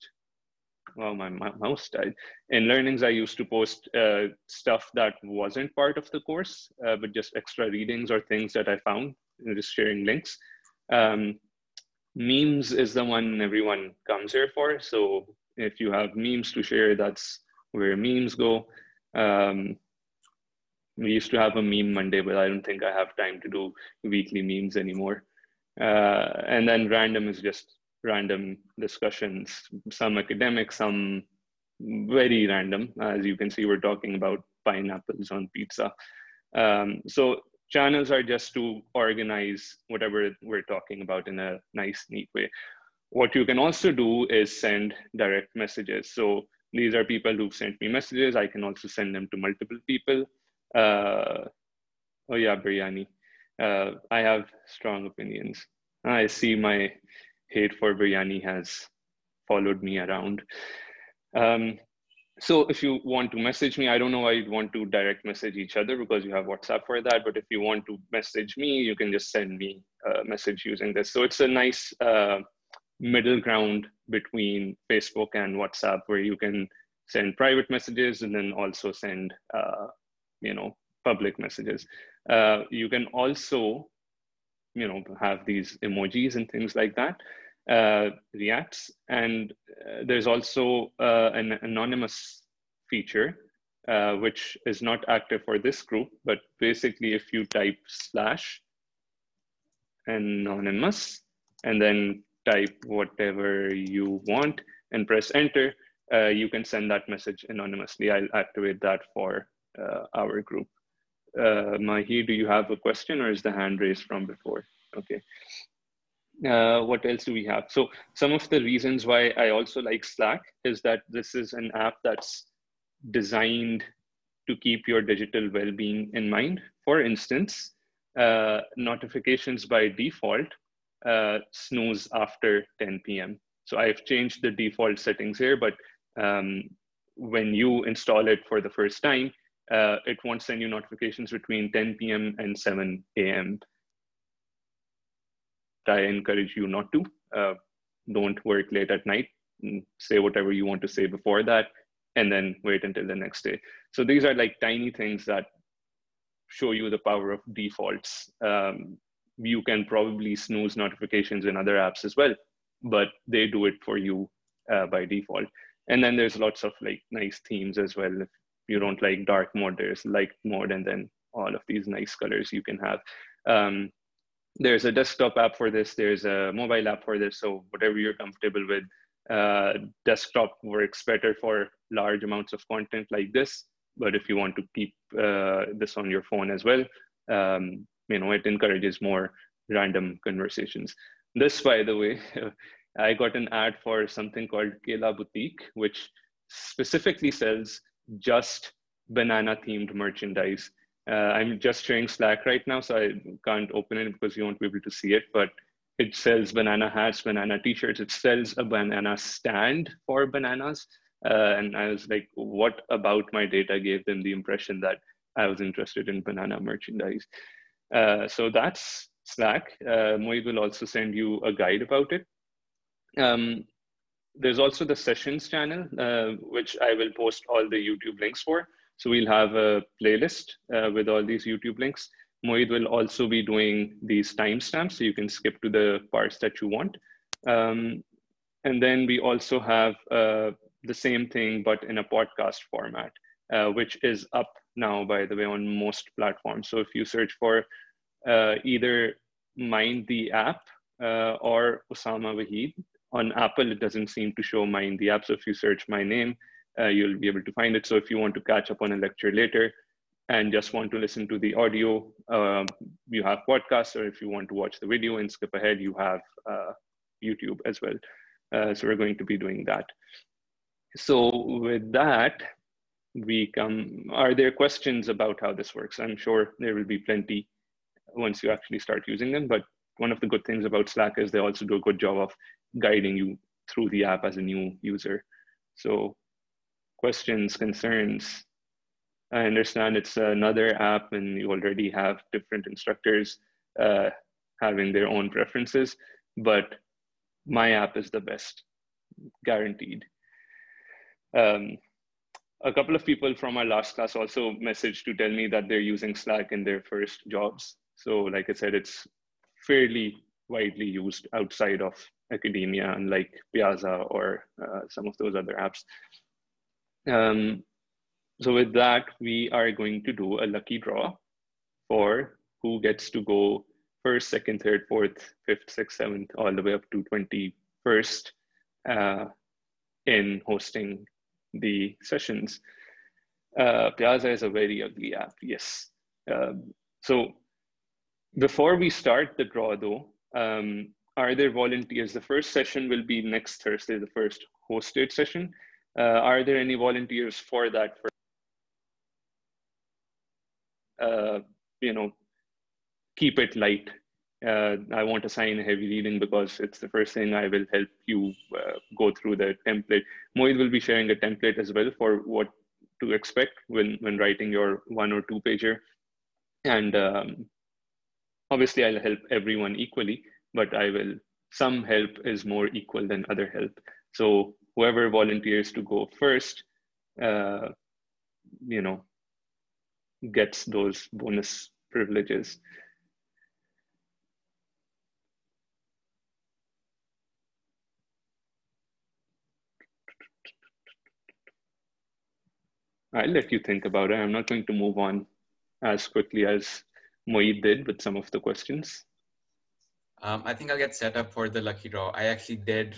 well, my, mouse died. In learnings, I used to post uh, stuff that wasn't part of the course, uh, but just extra readings or things that I found, just sharing links. Um, memes is the one everyone comes here for. So if you have memes to share, that's where memes go. Um, we used to have a meme Monday, but I don't think I have time to do weekly memes anymore. Uh, and then random is just random discussions, some academic, some very random. As you can see, we're talking about pineapples on pizza. Um, so channels are just to organize whatever we're talking about in a nice, neat way. What you can also do is send direct messages. So these are people who've sent me messages. I can also send them to multiple people. Uh, oh yeah, biryani. Uh, I have strong opinions. I see my hate for biryani has followed me around. Um, so if you want to message me, I don't know why you'd want to direct message each other because you have WhatsApp for that. But if you want to message me, you can just send me a message using this. So it's a nice uh, middle ground between Facebook and WhatsApp where you can send private messages and then also send uh, you know public messages uh, you can also you know have these emojis and things like that uh, reacts and uh, there's also uh, an anonymous feature uh, which is not active for this group but basically if you type slash anonymous and then type whatever you want and press enter uh, you can send that message anonymously i'll activate that for uh, our group. Mahi, do you have a question or is the hand raised from before? Okay. Uh, what else do we have? So some of the reasons why I also like Slack is that this is an app that's designed to keep your digital well-being in mind. For instance, uh, notifications by default uh, snooze after 10 p.m. So I've changed the default settings here, but um, when you install it for the first time, uh, it won't send you notifications between 10 p.m. and 7 a.m. I encourage you not to. Uh, don't work late at night. Say whatever you want to say before that, and then wait until the next day. So these are like tiny things that show you the power of defaults. Um, you can probably snooze notifications in other apps as well. but they do it for you uh, by default. And then there's lots of like nice themes as well. If you don't like dark mode, there's light mode, and then all of these nice colors you can have. Um, there's a desktop app for this. There's a mobile app for this. So whatever you're comfortable with, uh, desktop works better for large amounts of content like this. But if you want to keep uh, this on your phone as well, um, you know, it encourages more random conversations. This, by the way, I got an ad for something called Kela Boutique, which specifically sells just banana themed merchandise. Uh, I'm just sharing Slack right now, so I can't open it because you won't be able to see it, but it sells banana hats, banana t-shirts. It sells a banana stand for bananas. Uh, and I was like, what about my data gave them the impression that I was interested in banana merchandise? Uh, so that's Slack. Uh, Moeed will also send you a guide about it. Um, there's also the sessions channel, uh, which I will post all the YouTube links for. So we'll have a playlist uh, with all these YouTube links. Moeed will also be doing these timestamps, so you can skip to the parts that you want. Um, and then we also have uh, the same thing, but in a podcast format, uh, which is up now, by the way, on most platforms. So if you search for uh, either Mind the app uh, or Osama Waheed, on Apple, it doesn't seem to show Mind the app. So if you search my name, uh, you'll be able to find it. So if you want to catch up on a lecture later, and just want to listen to the audio, um, you have podcasts, or if you want to watch the video and skip ahead, you have uh, YouTube as well. Uh, so we're going to be doing that. So with that, we come, are there questions about how this works? I'm sure there will be plenty once you actually start using them, but one of the good things about Slack is they also do a good job of guiding you through the app as a new user. So questions, concerns, I understand it's another app and you already have different instructors uh, having their own preferences, but my app is the best, guaranteed. Um, a couple of people from our last class also messaged to tell me that they're using Slack in their first jobs. So like I said, it's fairly widely used outside of academia, unlike Piazza or uh, some of those other apps. Um, so with that, we are going to do a lucky draw for who gets to go first, second, third, fourth, fifth, sixth, seventh, all the way up to 21st uh, in hosting the sessions. Uh, Piazza is a very ugly app, yes. Um, so before we start the draw though, um, are there volunteers? The first session will be next Thursday, the first hosted session. Uh, are there any volunteers for that uh, you know, keep it light. Uh, I want to assign heavy reading because it's the first thing I will help you uh, go through the template. Moeed will be sharing a template as well for what to expect when, when writing your one or two pager. And um, obviously I'll help everyone equally, but I will, some help is more equal than other help. So whoever volunteers to go first, uh, you know, gets those bonus privileges. I'll let you think about it. I'm not going to move on as quickly as Moeed did with some of the questions. Um, I think I'll get set up for the lucky draw. I actually did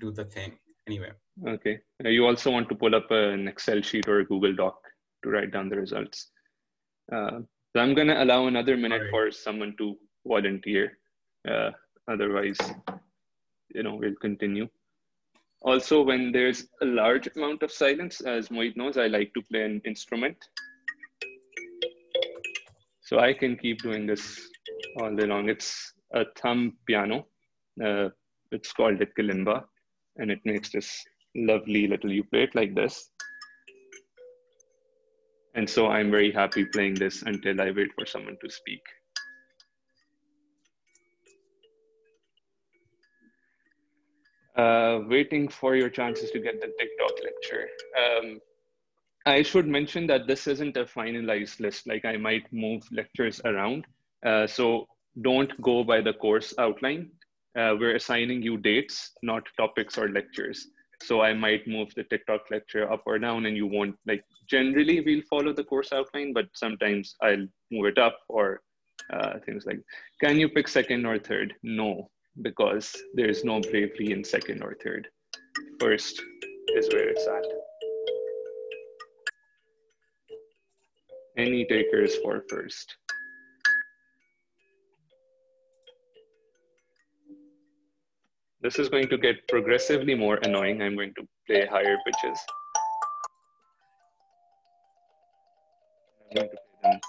do the thing anyway. Okay. Uh, you also want to pull up an Excel sheet or a Google Doc to write down the results. Uh, so I'm going to allow another minute right. for someone to volunteer. Uh, otherwise, you know, we'll continue. Also, when there's a large amount of silence, as Moeed knows, I like to play an instrument. So I can keep doing this all day long. It's a thumb piano. Uh, it's called a kalimba, and it makes this lovely little, you play it like this. And so I'm very happy playing this until I wait for someone to speak. Uh, waiting for your chances to get the TikTok lecture. Um, I should mention that this isn't a finalized list, like I might move lectures around. Uh, so don't go by the course outline. uh, we're assigning you dates, not topics or lectures. So I might move the TikTok lecture up or down and you won't like, generally we'll follow the course outline, but sometimes I'll move it up or uh, things like, can you pick second or third? No, because there's no bravery in second or third. First is where it's at. Any takers for first? This is going to get progressively more annoying. I'm going to play higher pitches. I'm going to play them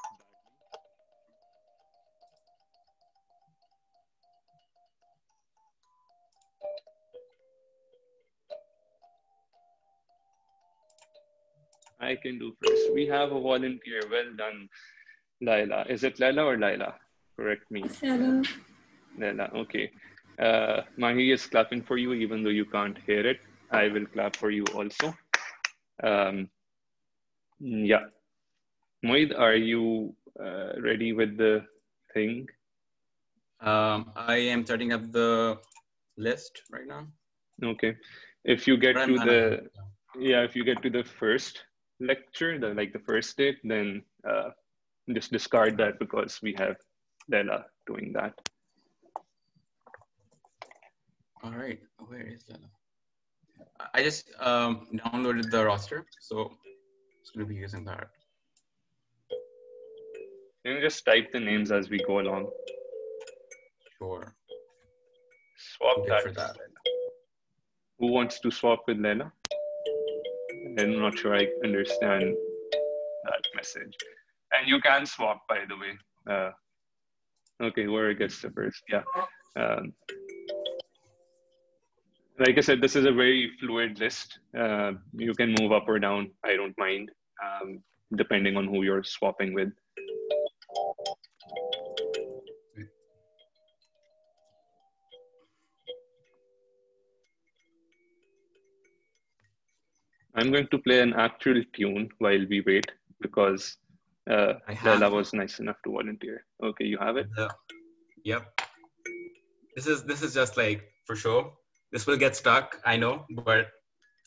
I can do first. We have a volunteer. Well done, Laila. Is it Laila or Laila? Correct me. Laila. Laila, okay. Uh, Mahi is clapping for you, even though you can't hear it. I will clap for you also. Um, yeah. Moid, are you uh, ready with the thing? Um, I am setting up the list right now. Okay. If you get to the, yeah, if you get to the first lecture, the like the first date, then uh, just discard that because we have Lela doing that. All right, where is Lela? I just um, downloaded the roster, so it's gonna be using that. You can just type the names as we go along. Sure. Swap that. For that. Who wants to swap with Lena? I'm not sure I understand that message. And you can swap, by the way. Uh, okay, where it gets to first, yeah. Um, like I said, this is a very fluid list. Uh, you can move up or down. I don't mind, um, depending on who you're swapping with. I'm going to play an actual tune while we wait because uh, Lala was nice enough to volunteer. Okay, you have it. Yeah. Yep. This is this is just like for sure. This will get stuck, I know, but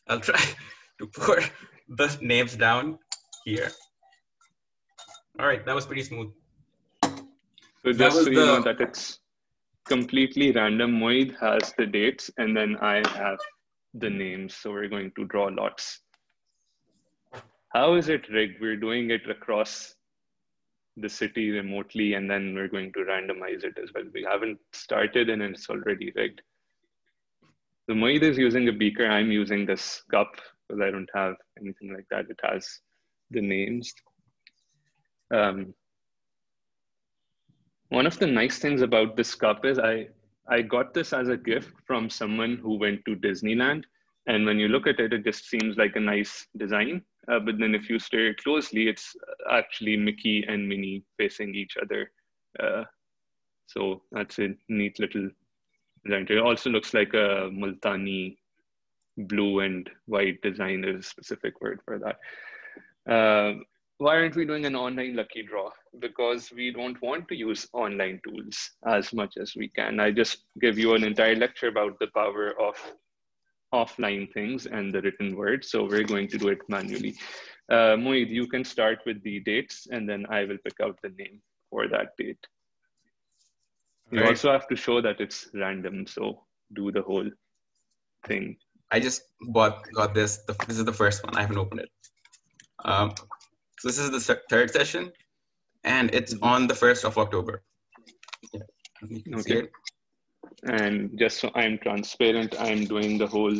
I'll try to put the names down here. All right, that was pretty smooth. So just so you the... know that it's completely random. Moid has the dates, and then I have the names. So we're going to draw lots. How is it rigged? We're doing it across the city remotely, and then we're going to randomize it as well. We haven't started and it's already rigged. The Moid is using a beaker. I'm using this cup because I don't have anything like that. It has the names. Um, one of the nice things about this cup is I I got this as a gift from someone who went to Disneyland. And when you look at it, it just seems like a nice design. Uh, but then if you stare closely, it's actually Mickey and Minnie facing each other. Uh, so that's a neat little. It also looks like a Multani blue and white design. is a specific word for that. Uh, why aren't we doing an online lucky draw? Because we don't want to use online tools as much as we can. I just give you an entire lecture about the power of offline things and the written word. So we're going to do it manually. Uh, Moid, you can start with the dates and then I will pick out the name for that date. You right. also have to show that it's random. So do the whole thing. I just bought, got this. This is the first one. I haven't opened it. Um, so this is the third session, and it's mm-hmm. on the 1st of October. Yeah, okay. And just so I'm transparent, I'm doing the whole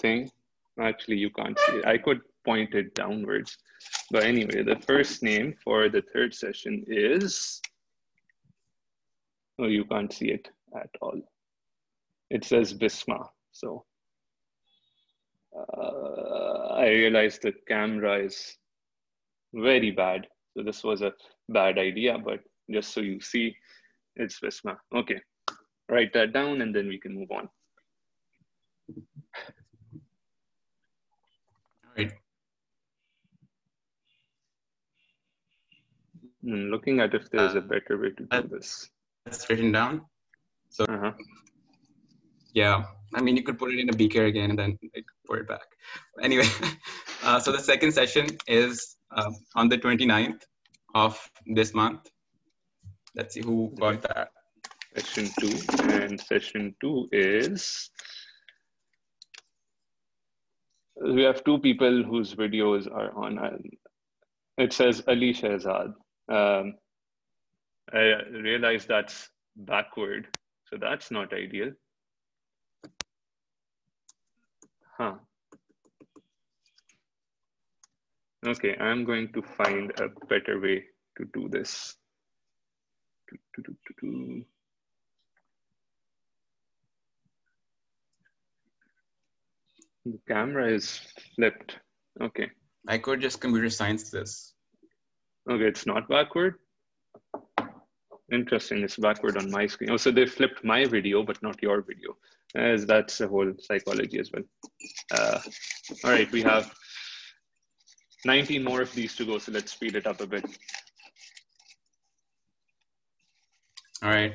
thing. Actually, you can't see it. I could point it downwards. But anyway, the first name for the third session is, oh, you can't see it at all. It says Visma. So uh, I realized the camera is very bad. So this was a bad idea, but just so you see, it's Visma. Okay, write that down and then we can move on. All right. I'm looking at if there's uh, a better way to do this. That's written down. So, uh -huh. Yeah, I mean, you could put it in a beaker again and then pour it back. Anyway, uh, so the second session is um, on the 29th of this month. Let's see who got that. Session two, and session two is we have two people whose videos are on. It says Ali Shehzad. Um, I realize that's backward, so that's not ideal. Huh. Okay, I'm going to find a better way to do this. The camera is flipped. Okay. I could just computer science this. Okay, it's not backward. Interesting, it's backward on my screen. Oh, so they flipped my video, but not your video. As that's a whole psychology as well. Uh, all right, we have 19 more of these to go, so let's speed it up a bit. All right.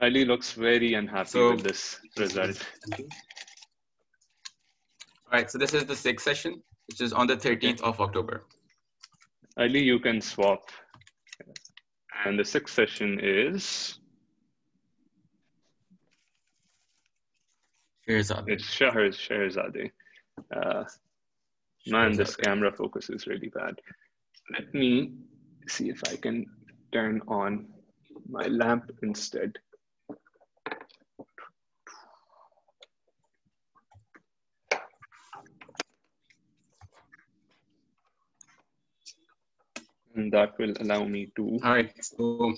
Ali looks very unhappy so, with this result. All right, so this is the sixth session, which is on the 13th of October. Ali, you can swap. And the sixth session is? Sheherazade. It's Shahar Sheherazade. Uh, man, this camera focus is really bad. Let me see if I can turn on my lamp instead. And that will allow me to. All right. So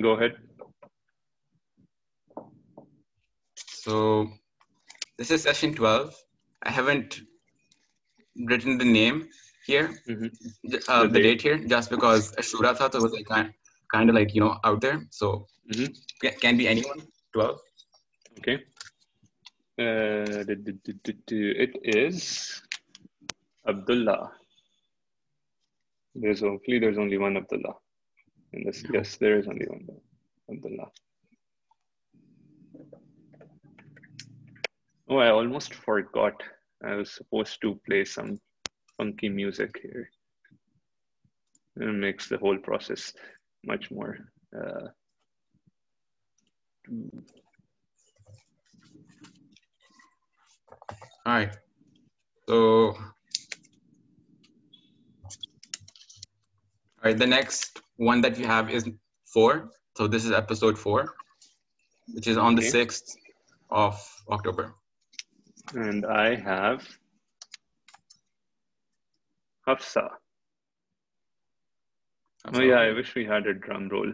go ahead. So this is session 12. I haven't written the name here, mm-hmm. uh, the, the date. date. here, just because Ashura thought it was like kind, kind of like, you know, out there. So mm-hmm. can be anyone, 12. Okay. Uh, it is Abdullah. There's hopefully there's only one Abdullah. In this, yes, there is only one Abdullah. Oh, I almost forgot. I was supposed to play some funky music here. It makes the whole process much more. Uh, right. So, all right, the next one that you have is four. So this is episode four, which is on the 6th of October. And I have Hafsa. Oh yeah, I wish we had a drum roll.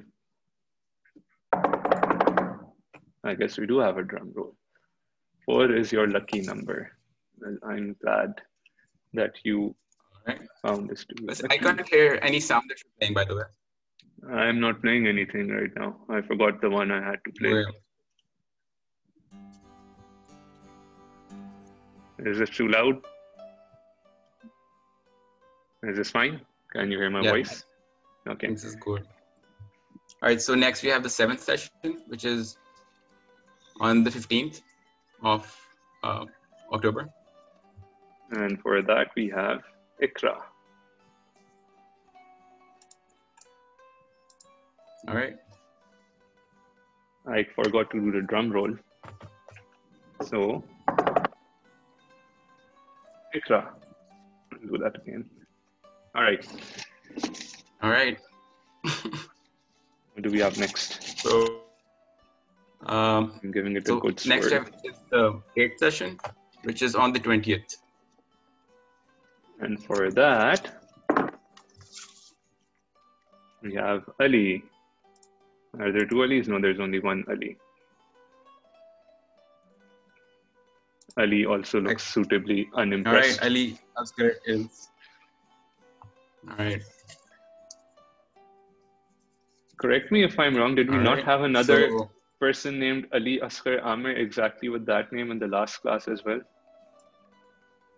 I guess we do have a drum roll. Four is your lucky number. Well, I'm glad that you right. found this to be. I can't hear any sound that you're playing, by the way. I'm not playing anything right now. I forgot the one I had to play. Is this too loud? Is this fine? Can you hear my yeah. voice? Okay. This is good. All right, so next we have the seventh session, which is on the 15th of uh, October. And for that, we have Ikra. All right. I forgot to do the drum roll. So, Ikra. Do that again. All right. All right. what do we have next? So, um, I'm giving it so a good. Next step is the eighth session, which is on the 20th. And for that, we have Ali. Are there two Alis? No, there's only one Ali. Ali also looks suitably unimpressed. All right, Ali Asghar is. All right. Correct me if I'm wrong. Did we All not right. have another so, person named Ali Asghar Amir exactly with that name in the last class as well?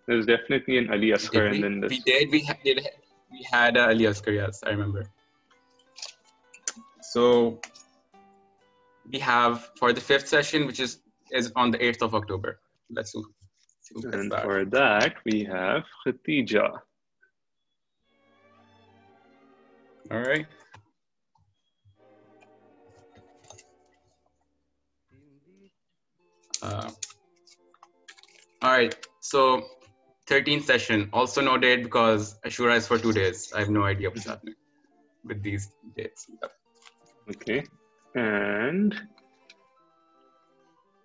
There's definitely an Ali Asghar and then this. We did. We did. We had uh, Ali Asghar, yes, I remember. So we have for the fifth session, which is is on the 8th of October. Let's see. And that. for that, we have Khatija. All right. Uh, all right. So 13th session, also no date because Ashura is for two days. I have no idea what's happening with these dates. Okay. And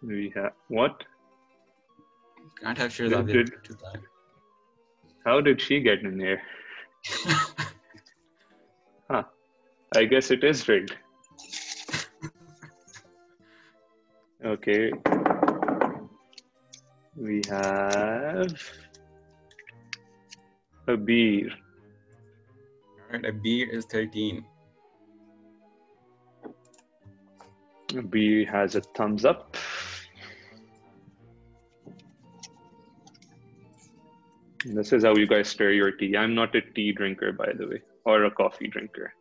we have what? Can't have Shirzad did, How did she get in here? huh. I guess it is rigged. Okay. We have Abeer. All right, Abeer is 13. B has a thumbs up. This is how you guys stir your tea. I'm not a tea drinker, by the way, or a coffee drinker.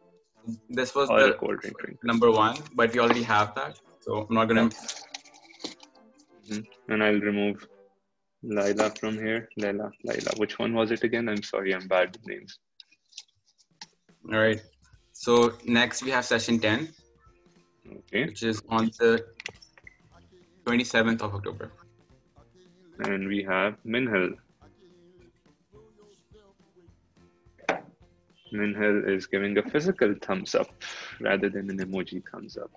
This was or the cold drink drinker. number one, but we already have that, so I'm not gonna. Mm-hmm. And I'll remove Laila from here. Laila, Laila. Which one was it again? I'm sorry, I'm bad with names. All right. So next we have session 10 okay. which is on the 27th of October. And we have Minhal. Minhal is giving a physical thumbs up rather than an emoji thumbs up.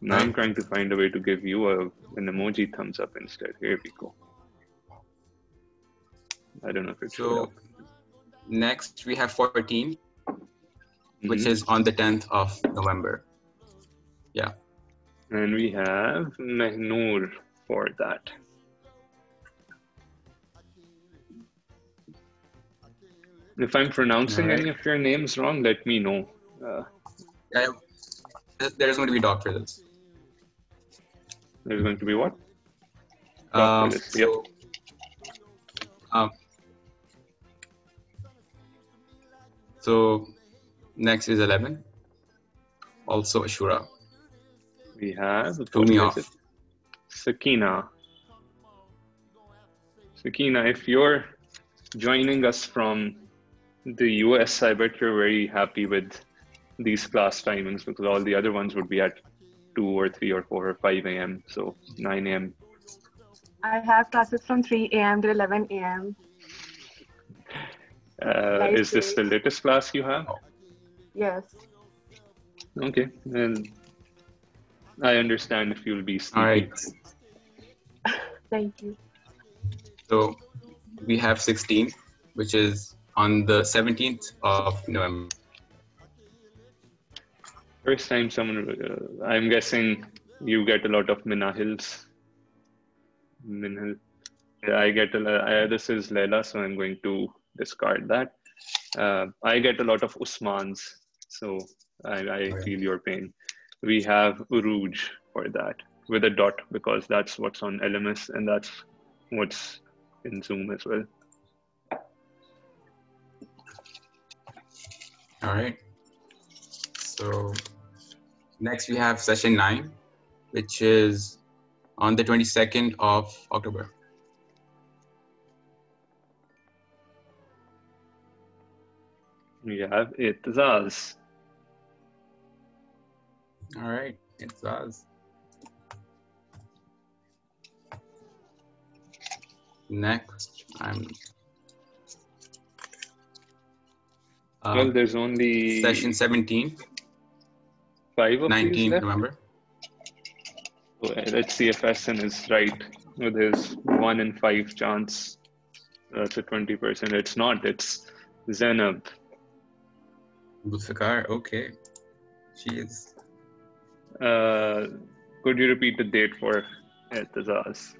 Now I'm trying to find a way to give you a, an emoji thumbs up instead. Here we go. I don't know if it's so. Next, we have 14 mm-hmm. which is on the 10th of November. Yeah. And we have Mehnur for that. If I'm pronouncing right. any of your names wrong, let me know. Uh, yeah, there's going to be doctor this. There's going to be what? Um, so, yep. Um, so Next is 11. Also Ashura. We have off. Sakina. Sakina, if you're joining us from the US, I bet you're very happy with these class timings because all the other ones would be at 2 or 3 or 4 or 5 a.m. So 9 a.m. I have classes from 3 a.m. to 11 a.m. Uh, is this the latest class you have? Yes. Okay, then I understand if you'll be sleeping. All right. Thank you. So we have 16, which is on the 17th of November. First time someone, uh, I'm guessing you get a lot of Minahils. Minahil. Yeah, I get a lot. this is Leila, so I'm going to discard that. Uh, I get a lot of Usmans. So I, I feel your pain. We have Aruj for that with a dot because that's what's on LMS and that's what's in Zoom as well. All right. So next we have session nine, which is on the 22nd of October. We have Itazaz. All right, it's us. Next, I'm. Well, there's only session 17. Five of 19, remember? Let's see if Hassan is right with his one in five chance. That's a 20%. It's not, it's Zainab. Zulfikar, okay. She is uh, could you repeat the date for Itazaz?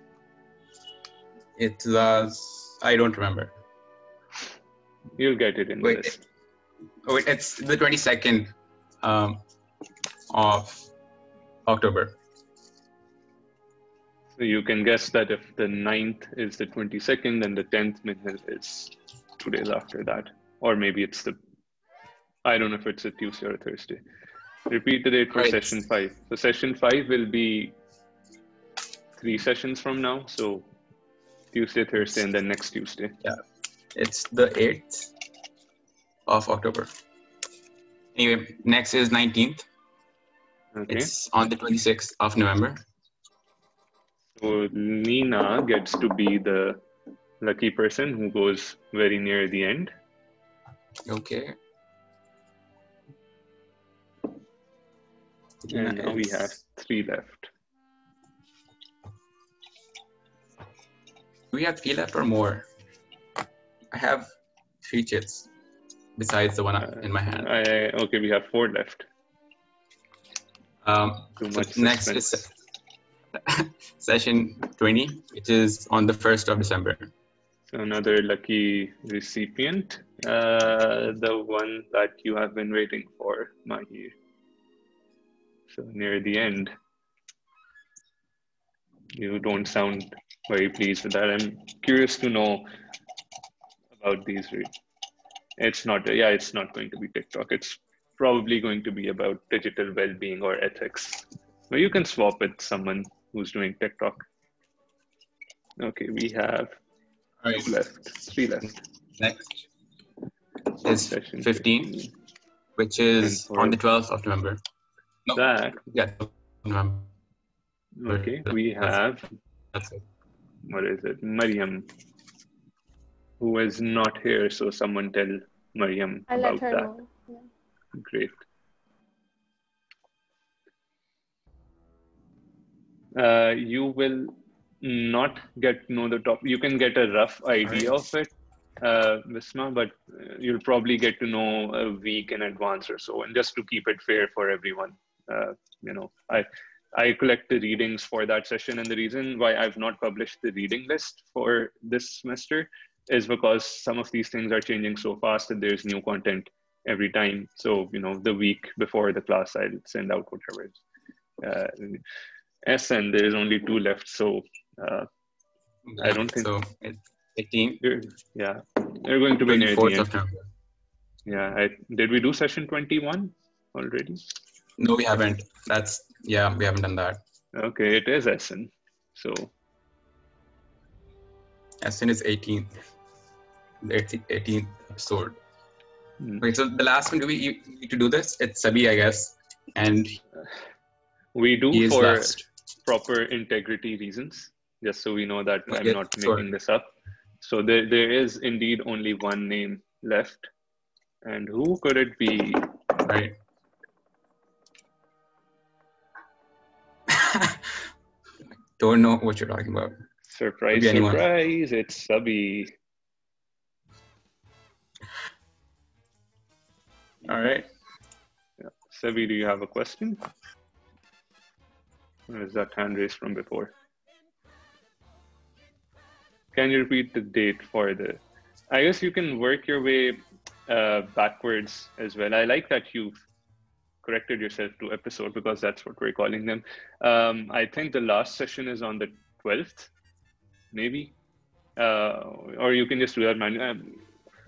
Itazaz, I don't remember. You'll get it in wait, this. oh, wait, it's the 22nd um, of October. So you can guess that if the 9th is the 22nd, then the 10th Minhal is two days after that. Or maybe it's the, I don't know if it's a Tuesday or a Thursday. Repeat the date for right. session five. So session five will be three sessions from now. So Tuesday, Thursday, and then next Tuesday. Yeah. It's the 8th of October. Anyway, next is 19th. Okay. It's on the 26th of November. So Nina gets to be the lucky person who goes very near the end. Okay. And now we have three left. We have three left or more. I have three chits besides the one uh, in my hand. I, okay, we have four left. Um, so next is session 20, which is on the 1st of December. So another lucky recipient, uh, the one that you have been waiting for, Mahir. So near the end, you don't sound very pleased with that. I'm curious to know about these. It's not, yeah, it's not going to be TikTok. It's probably going to be about digital well-being or ethics. But you can swap with someone who's doing TikTok. Okay, we have right. left, three left. Next is 15, which is on the 12th of November. No. That. Yeah, November. Okay, we have. That's it. What is it? Mariam, who is not here. So someone tell Mariam I'll about that. Know. Great. uh, you will not get to know the top. You can get a rough idea of it, uh, Visma, but uh, you'll probably get to know a week in advance or so. And just to keep it fair for everyone, uh, you know, I I collect the readings for that session, and the reason why I've not published the reading list for this semester is because some of these things are changing so fast that there's new content every time. So you know, the week before the class, I'll send out whatever. Uh, SN, there is only two left. So uh, I don't think so. 18. Yeah, they're going to be near the end. Yeah, I, did we do session 21 already? No, we haven't. That's yeah, we haven't done that. Okay, it is SN. So SN is 18th. The 18th episode. Mm. Okay, so the last one, do we need to do this? It's Sabi, I guess. And we do for last. proper integrity reasons, just so we know that I'm not making this up. So there, there is indeed only one name left. And who could it be? Right. Don't know what you're talking about. Surprise, surprise, it's Sabi. All right. Yeah. Do you have a question? Or is that hand raised from before? Can you repeat the date for the? I guess you can work your way uh, backwards as well. I like that you've corrected yourself to episode because that's what we're calling them. Um, I think the last session is on the 12th, maybe. Uh, or you can just do that manually. Um,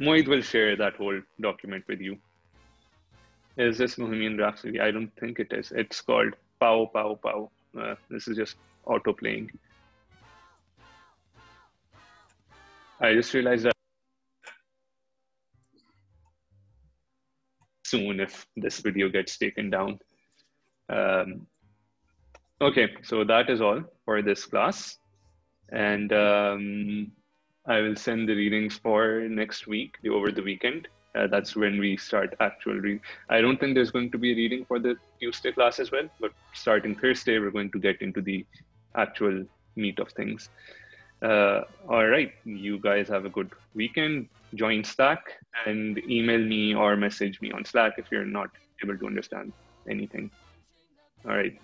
Mohit will share that whole document with you. Is this Bohemian Rhapsody? I don't think it is. It's called Pow Pow Pow. Uh, this is just auto playing. I just realized that soon if this video gets taken down. Um, okay, so that is all for this class. And um, I will send the readings for next week, over the weekend. Uh, that's when we start actual reading. I don't think there's going to be a reading for the Tuesday class as well, but starting Thursday, we're going to get into the actual meat of things. Uh, all right, you guys have a good weekend. Join Slack and email me or message me on Slack if you're not able to understand anything. All right.